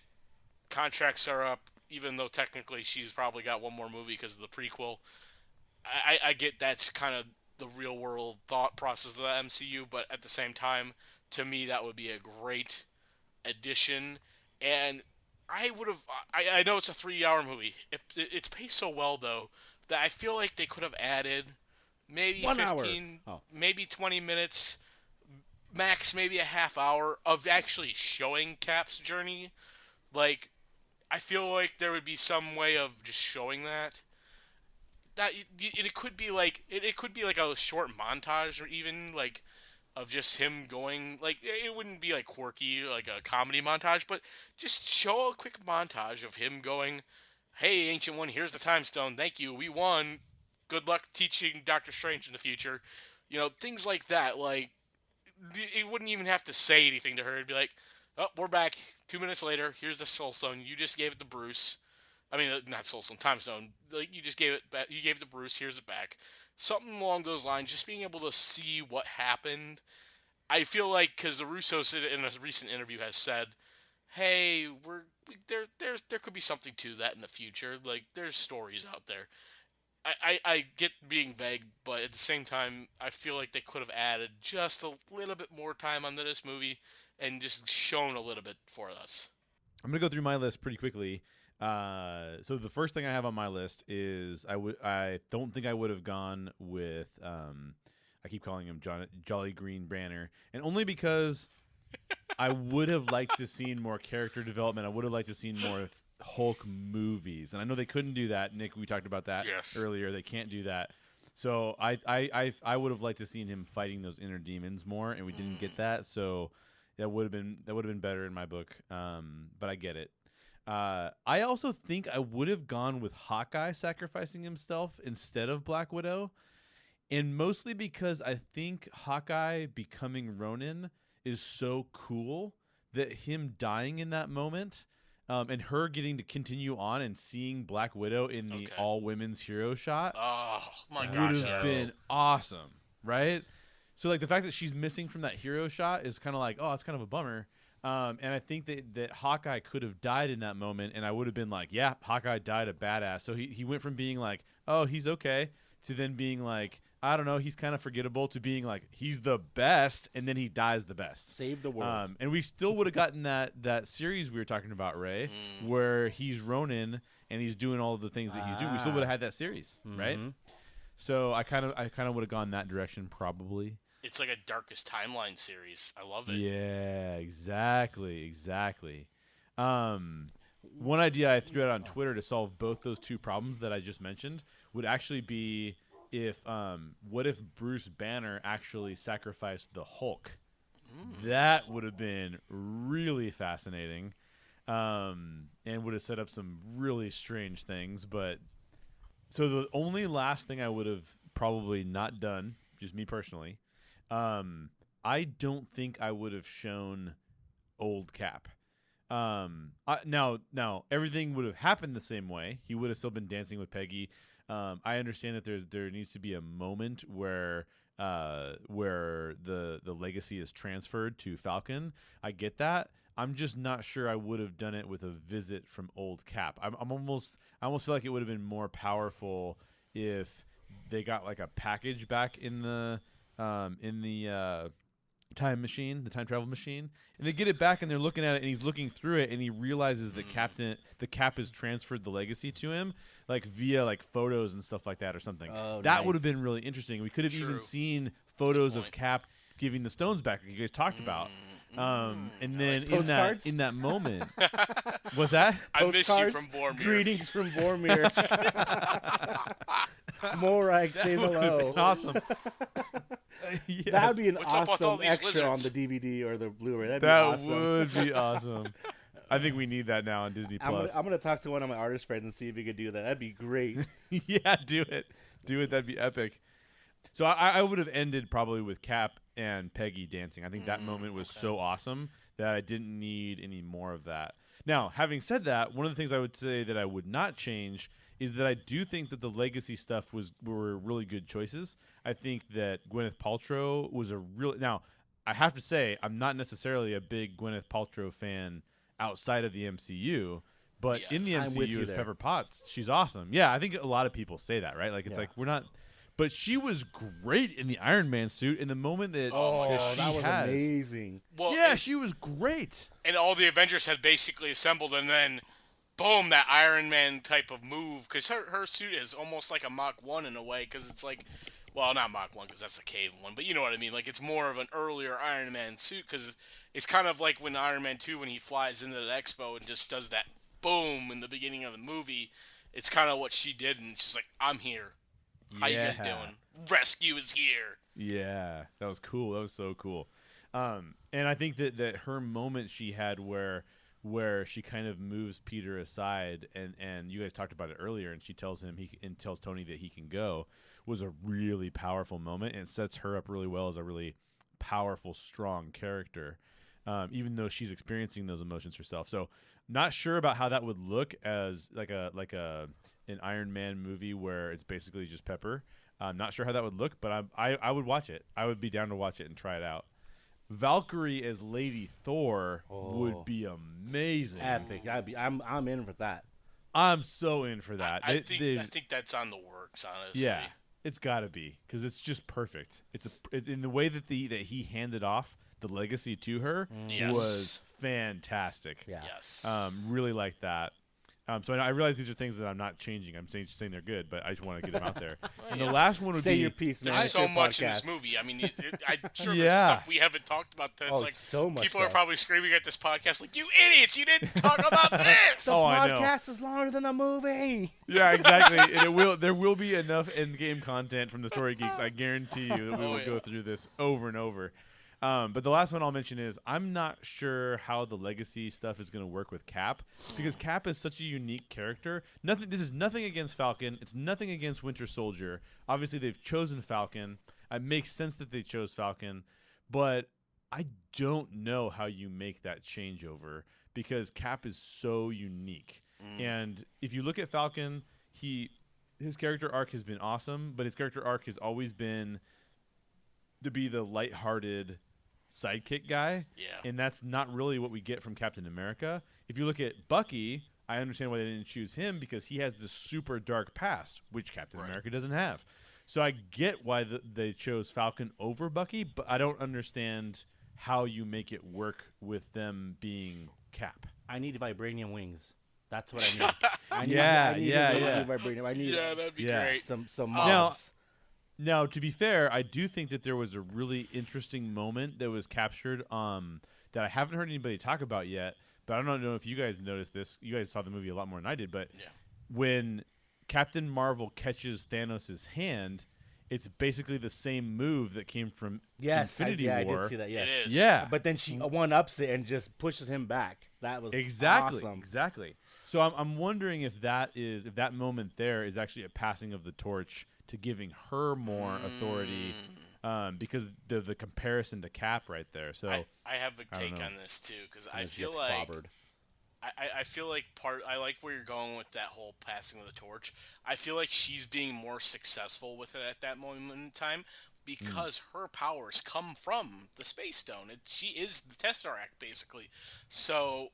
Contracts are up, even though technically she's probably got one more movie because of the prequel. I, I get that's kind of the real world thought process of the MCU, but at the same time, to me, that would be a great addition. And I would have. I, I know it's a three-hour movie. It, it, it's paced so well though that I feel like they could have added maybe One 15, Oh. maybe 20 minutes, max maybe a half hour of actually showing Cap's journey. Like, I feel like there would be some way of just showing that. That it, it could be like it, it could be like a short montage or even like of just him going like it wouldn't be like quirky like a comedy montage but just show a quick montage of him going hey ancient one here's the time stone. Thank you. We won. Good luck teaching doctor strange in the future. You know things like that like it wouldn't even have to say anything to her. It'd be like oh we're back. Two minutes later here's the soul stone. You just gave it to bruce. I mean uh, not soul stone time stone. Like you just gave it back you gave it to bruce. Here's it back. Something along those lines just being able to see what happened. I feel like because the russos in a recent interview has said hey we're we, there there there could be something to that in the future like there's stories out there I, I, I get being vague, but at the same time, I feel like they could have added just a little bit more time onto this movie and just shown a little bit for us. I'm gonna go through my list pretty quickly. Uh, so the first thing I have on my list is I would I don't think I would have gone with um, I keep calling him John, Jolly Green Banner, and only because I would have liked to seen more character development. I would have liked to seen more Hulk movies, and I know they couldn't do that. Nick, we talked about that Yes. earlier. They can't do that. So I I I, I would have liked to seen him fighting those inner demons more, and we didn't get that. So that would have been that would have been better in my book. Um, but I get it. Uh, I also think I would have gone with Hawkeye sacrificing himself instead of Black Widow, and mostly because I think Hawkeye becoming Ronin is so cool that him dying in that moment. Um, and her getting to continue on and seeing Black Widow in the Okay. all women's hero shot Oh my would gosh, have yes. been awesome, right? So like the fact that she's missing from that hero shot is kind of like, oh, it's kind of a bummer. Um, and I think that that Hawkeye could have died in that moment, and I would have been like, yeah, Hawkeye died a badass. So he he went from being like, oh, he's okay, to then being like, I don't know, he's kind of forgettable, to being like, he's the best, and then he dies the best. Save the world. Um, and we still would have gotten that that series we were talking about, Ray, Mm. where he's Ronin and he's doing all of the things that he's doing. We still Ah. would have had that series, right? Mhm. So I kind of I kind of would have gone that direction probably. It's like a darkest timeline series. I love it. Yeah, exactly, exactly. Um, one idea I threw out on Twitter to solve both those two problems that I just mentioned would actually be if um, what if Bruce Banner actually sacrificed the Hulk? That would have been really fascinating, um, and would have set up some really strange things. But so the only last thing I would have probably not done, just me personally, um, I don't think I would have shown old Cap. Um, I, now, now everything would have happened the same way. He would have still been dancing with Peggy. Um, I understand that there's there needs to be a moment where uh, where the the legacy is transferred to Falcon. I get that. I'm just not sure I would have done it with a visit from old Cap. I'm, I'm almost I almost feel like it would have been more powerful if they got like a package back in the um, in the uh, time machine, the time travel machine, and they get it back and they're looking at it and he's looking through it and he realizes Mm. the captain the cap has transferred the legacy to him like via like photos and stuff like that or something. Oh, that would have been really interesting. We could have even seen photos of. Cap giving the stones back like you guys talked about. Mm, Um, and then in Postcards? that in that moment, was that? I miss you Postcards, from Vormir. Greetings from Vormir. Morag says hello. awesome. Yes. That'd be an What's up with all awesome these extra lizards? on the DVD or the Blu-ray. That'd that be awesome. would be awesome. I think we need that now on Disney I'm gonna, Plus. I'm gonna talk to one of my artist friends and see if we could do that. That'd be great. yeah, do it. Do it. That'd be epic. So I, I would have ended probably with Cap and Peggy dancing. I think that mm, moment was so awesome that I didn't need any more of that. Now, having said that, one of the things I would say that I would not change is that I do think that the legacy stuff was were really good choices. I think that Gwyneth Paltrow was a real now. I have to say I'm not necessarily a big Gwyneth Paltrow fan outside of the MCU, but Yeah, in the I'm with MCU you as there. Pepper Potts, she's awesome. Yeah, I think a lot of people say that, right? Like it's Yeah. like we're not, but she was great in the Iron Man suit. In the moment that, Oh my that gosh. she that was has, amazing. Well, yeah, and, she was great. and all the Avengers had basically assembled, and then, boom, that Iron Man type of move. Because her, her suit is almost like a Mach 1 in a way, because it's like, well, not Mach 1, because that's the cave one, but you know what I mean. Like, it's more of an earlier Iron Man suit, because it's kind of like when Iron Man 2, when he flies into the expo and just does that boom in the beginning of the movie. It's kind of what she did, and she's like, I'm here. How you guys doing? Rescue is here. Yeah, that was cool. That was so cool. Um, and I think that that her moment she had where where she kind of moves Peter aside and and you guys talked about it earlier and she tells him he and tells Tony that he can go was a really powerful moment and sets her up really well as a really powerful strong character um, even though she's experiencing those emotions herself so not sure about how that would look as like a like a an Iron Man movie where it's basically just Pepper I'm not sure how that would look, but I'm, I I would watch it. I would be down to watch it and try it out. Valkyrie as Lady Thor Oh. would be amazing. Epic. I'd be. I'm. I'm in for that. I'm so in for that. I They- think they- I think that's on the works, honestly. yeah, it's got to be because it's just perfect. It's a it, in the way that the that he handed off the legacy to her Yes. was fantastic. Yeah. Yes. Um, really like that. Um, so I, I realize these are things that I'm not changing. I'm saying, just saying they're good, but I just want to get them out there. and the yeah. last one would Say be your piece, man. There's It's so your much in this movie. I mean, it, it, I'm sure Yeah. there's stuff we haven't talked about. That's Oh, like so much people are probably screaming at this podcast, like, "You idiots! You didn't talk about this." The Oh, I know. podcast is longer than the movie. Yeah, exactly. and it will. There will be enough end-game content from the Story Geeks. I guarantee you that we Oh, will yeah. go through this over and over. Um, but the last one I'll mention is I'm not sure how the legacy stuff is going to work with Cap because Cap is such a unique character. Nothing. This is nothing against Falcon. It's nothing against Winter Soldier. Obviously, they've chosen Falcon. It makes sense that they chose Falcon, but I don't know how you make that changeover because Cap is so unique. And if you look at Falcon, he his character arc has been awesome, but his character arc has always been to be the lighthearted sidekick guy. Yeah. And that's not really what we get from Captain America. If you look at Bucky, I understand why they didn't choose him because he has this super dark past, which Captain Right. America doesn't have. So I get why the, they chose Falcon over Bucky, but I don't understand how you make it work with them being Cap. I need vibranium wings. That's what I need. I need Yeah, I need yeah, his yeah. Vibranium. I need yeah, that'd be Yeah. great. some some Now- mods. Now, to be fair, I do think that there was a really interesting moment that was captured um, that I haven't heard anybody talk about yet. But I don't know if you guys noticed this. You guys saw the movie a lot more than I did. But Yeah. when Captain Marvel catches Thanos' hand, it's basically the same move that came from Yes, I, Infinity yeah, I War. did see that. Yes. It is. Yeah, But then she one ups it and just pushes him back. That was exactly, awesome. exactly. So I'm, I'm wondering if that is if that moment there is actually a passing of the torch to giving her more authority, um, because the the comparison to Cap right there. So I, I have a take on this too because I feel like. I, I- I feel like part I like where you're going with that whole passing of the torch. I feel like she's being more successful with it at that moment in time because her powers come from the space stone. It, she is the Tesseract basically. So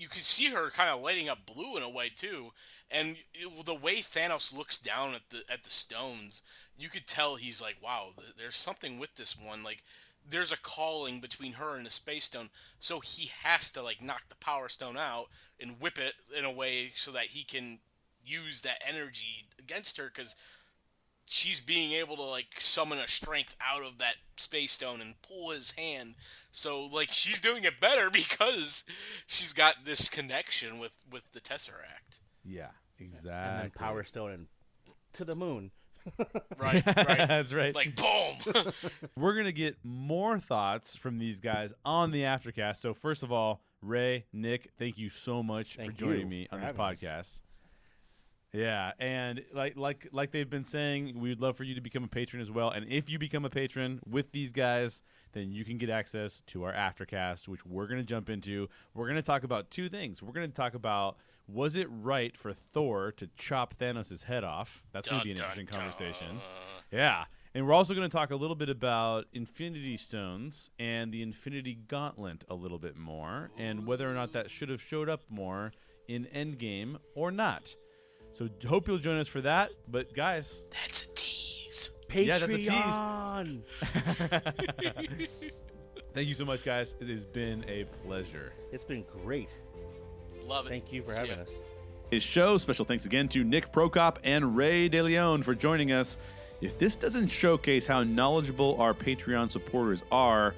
you can see her kind of lighting up blue in a way too, and it- the way Thanos looks down at the at the stones, you could tell he's like, "Wow, th- there's something with this one." Like there's a calling between her and the space stone, so he has to like knock the power stone out and whip it in a way so that he can use that energy against her because she's being able to like summon a strength out of that space stone and pull his hand so like she's doing it better because she's got this connection with with the tesseract Yeah, and exactly. then Power Stone and to the moon. right right That's right. like boom We're gonna get more thoughts from these guys on the aftercast. So first of all, Ray, Nick, thank you so much Thank for joining me for on this podcast. us. Yeah, and like like like they've been saying, we would love for you to become a patron as well. And if you become a patron with these guys, then you can get access to our aftercast, which we're gonna jump into. We're gonna talk about two things. We're gonna talk about was it right for Thor to chop Thanos' head off? That's gonna Dun, be an interesting dun. conversation. Yeah. And we're also going to talk a little bit about Infinity Stones and the Infinity Gauntlet a little bit more, and whether or not that should have showed up more in Endgame or not. So hope you'll join us for that. But guys, that's a tease Patreon. Yeah, that's a tease. Thank you so much, guys. It has been a pleasure. it's been great. love it Thank you for See having ya. us. His show. Special thanks again to Nick Prokop and Ray DeLeon for joining us. If this doesn't showcase how knowledgeable our Patreon supporters are,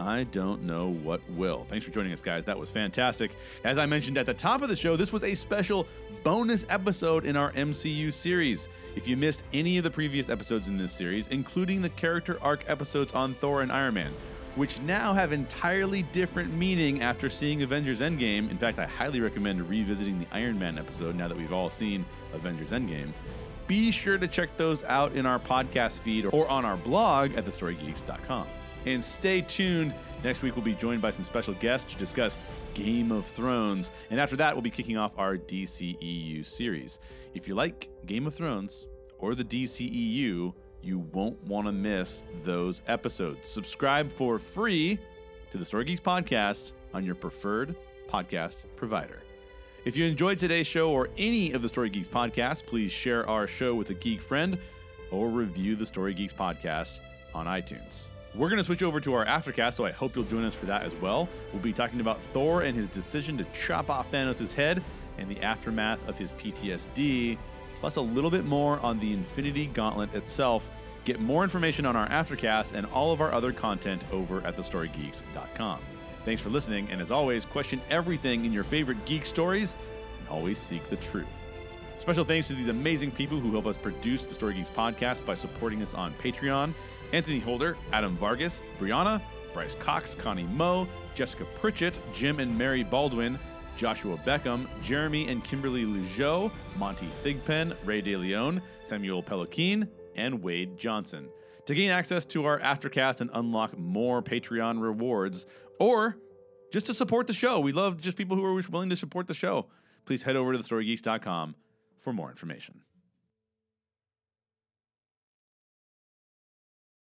I don't know what will. Thanks for joining us, guys. That was fantastic. As I mentioned at the top of the show, this was a special bonus episode in our MCU series. If you missed any of the previous episodes in this series, including the character arc episodes on Thor and Iron Man, which now have entirely different meaning after seeing Avengers Endgame. In fact, I highly recommend revisiting the Iron Man episode now that we've all seen Avengers Endgame. Be sure to check those out in our podcast feed or on our blog at thestorygeeks.com. And stay tuned. Next week, we'll be joined by some special guests to discuss Game of Thrones. And after that, we'll be kicking off our DCEU series. If you like Game of Thrones or the DCEU, you won't want to miss those episodes. Subscribe for free to the Story Geeks podcast on your preferred podcast provider. If you enjoyed today's show or any of the Story Geeks podcasts, please share our show with a geek friend or review the Story Geeks podcast on iTunes. We're going to switch over to our aftercast, so I hope you'll join us for that as well. We'll be talking about Thor and his decision to chop off Thanos' head and the aftermath of his PTSD, plus a little bit more on the Infinity Gauntlet itself. Get more information on our aftercast and all of our other content over at thestorygeeks.com. Thanks for listening, and as always, question everything in your favorite geek stories and always seek the truth. Special thanks to these amazing people who help us produce the Story Geeks podcast by supporting us on Patreon Anthony Holder, Adam Vargas, Brianna, Bryce Cox, Connie Moe, Jessica Pritchett, Jim and Mary Baldwin, Joshua Beckham, Jeremy and Kimberly Ligeau, Monty Thigpen, Ray DeLeon, Samuel Peloquin, and Wade Johnson. To gain access to our Aftercast and unlock more Patreon rewards, or just to support the show, we love just people who are willing to support the show. Please head over to thestorygeeks.com for more information.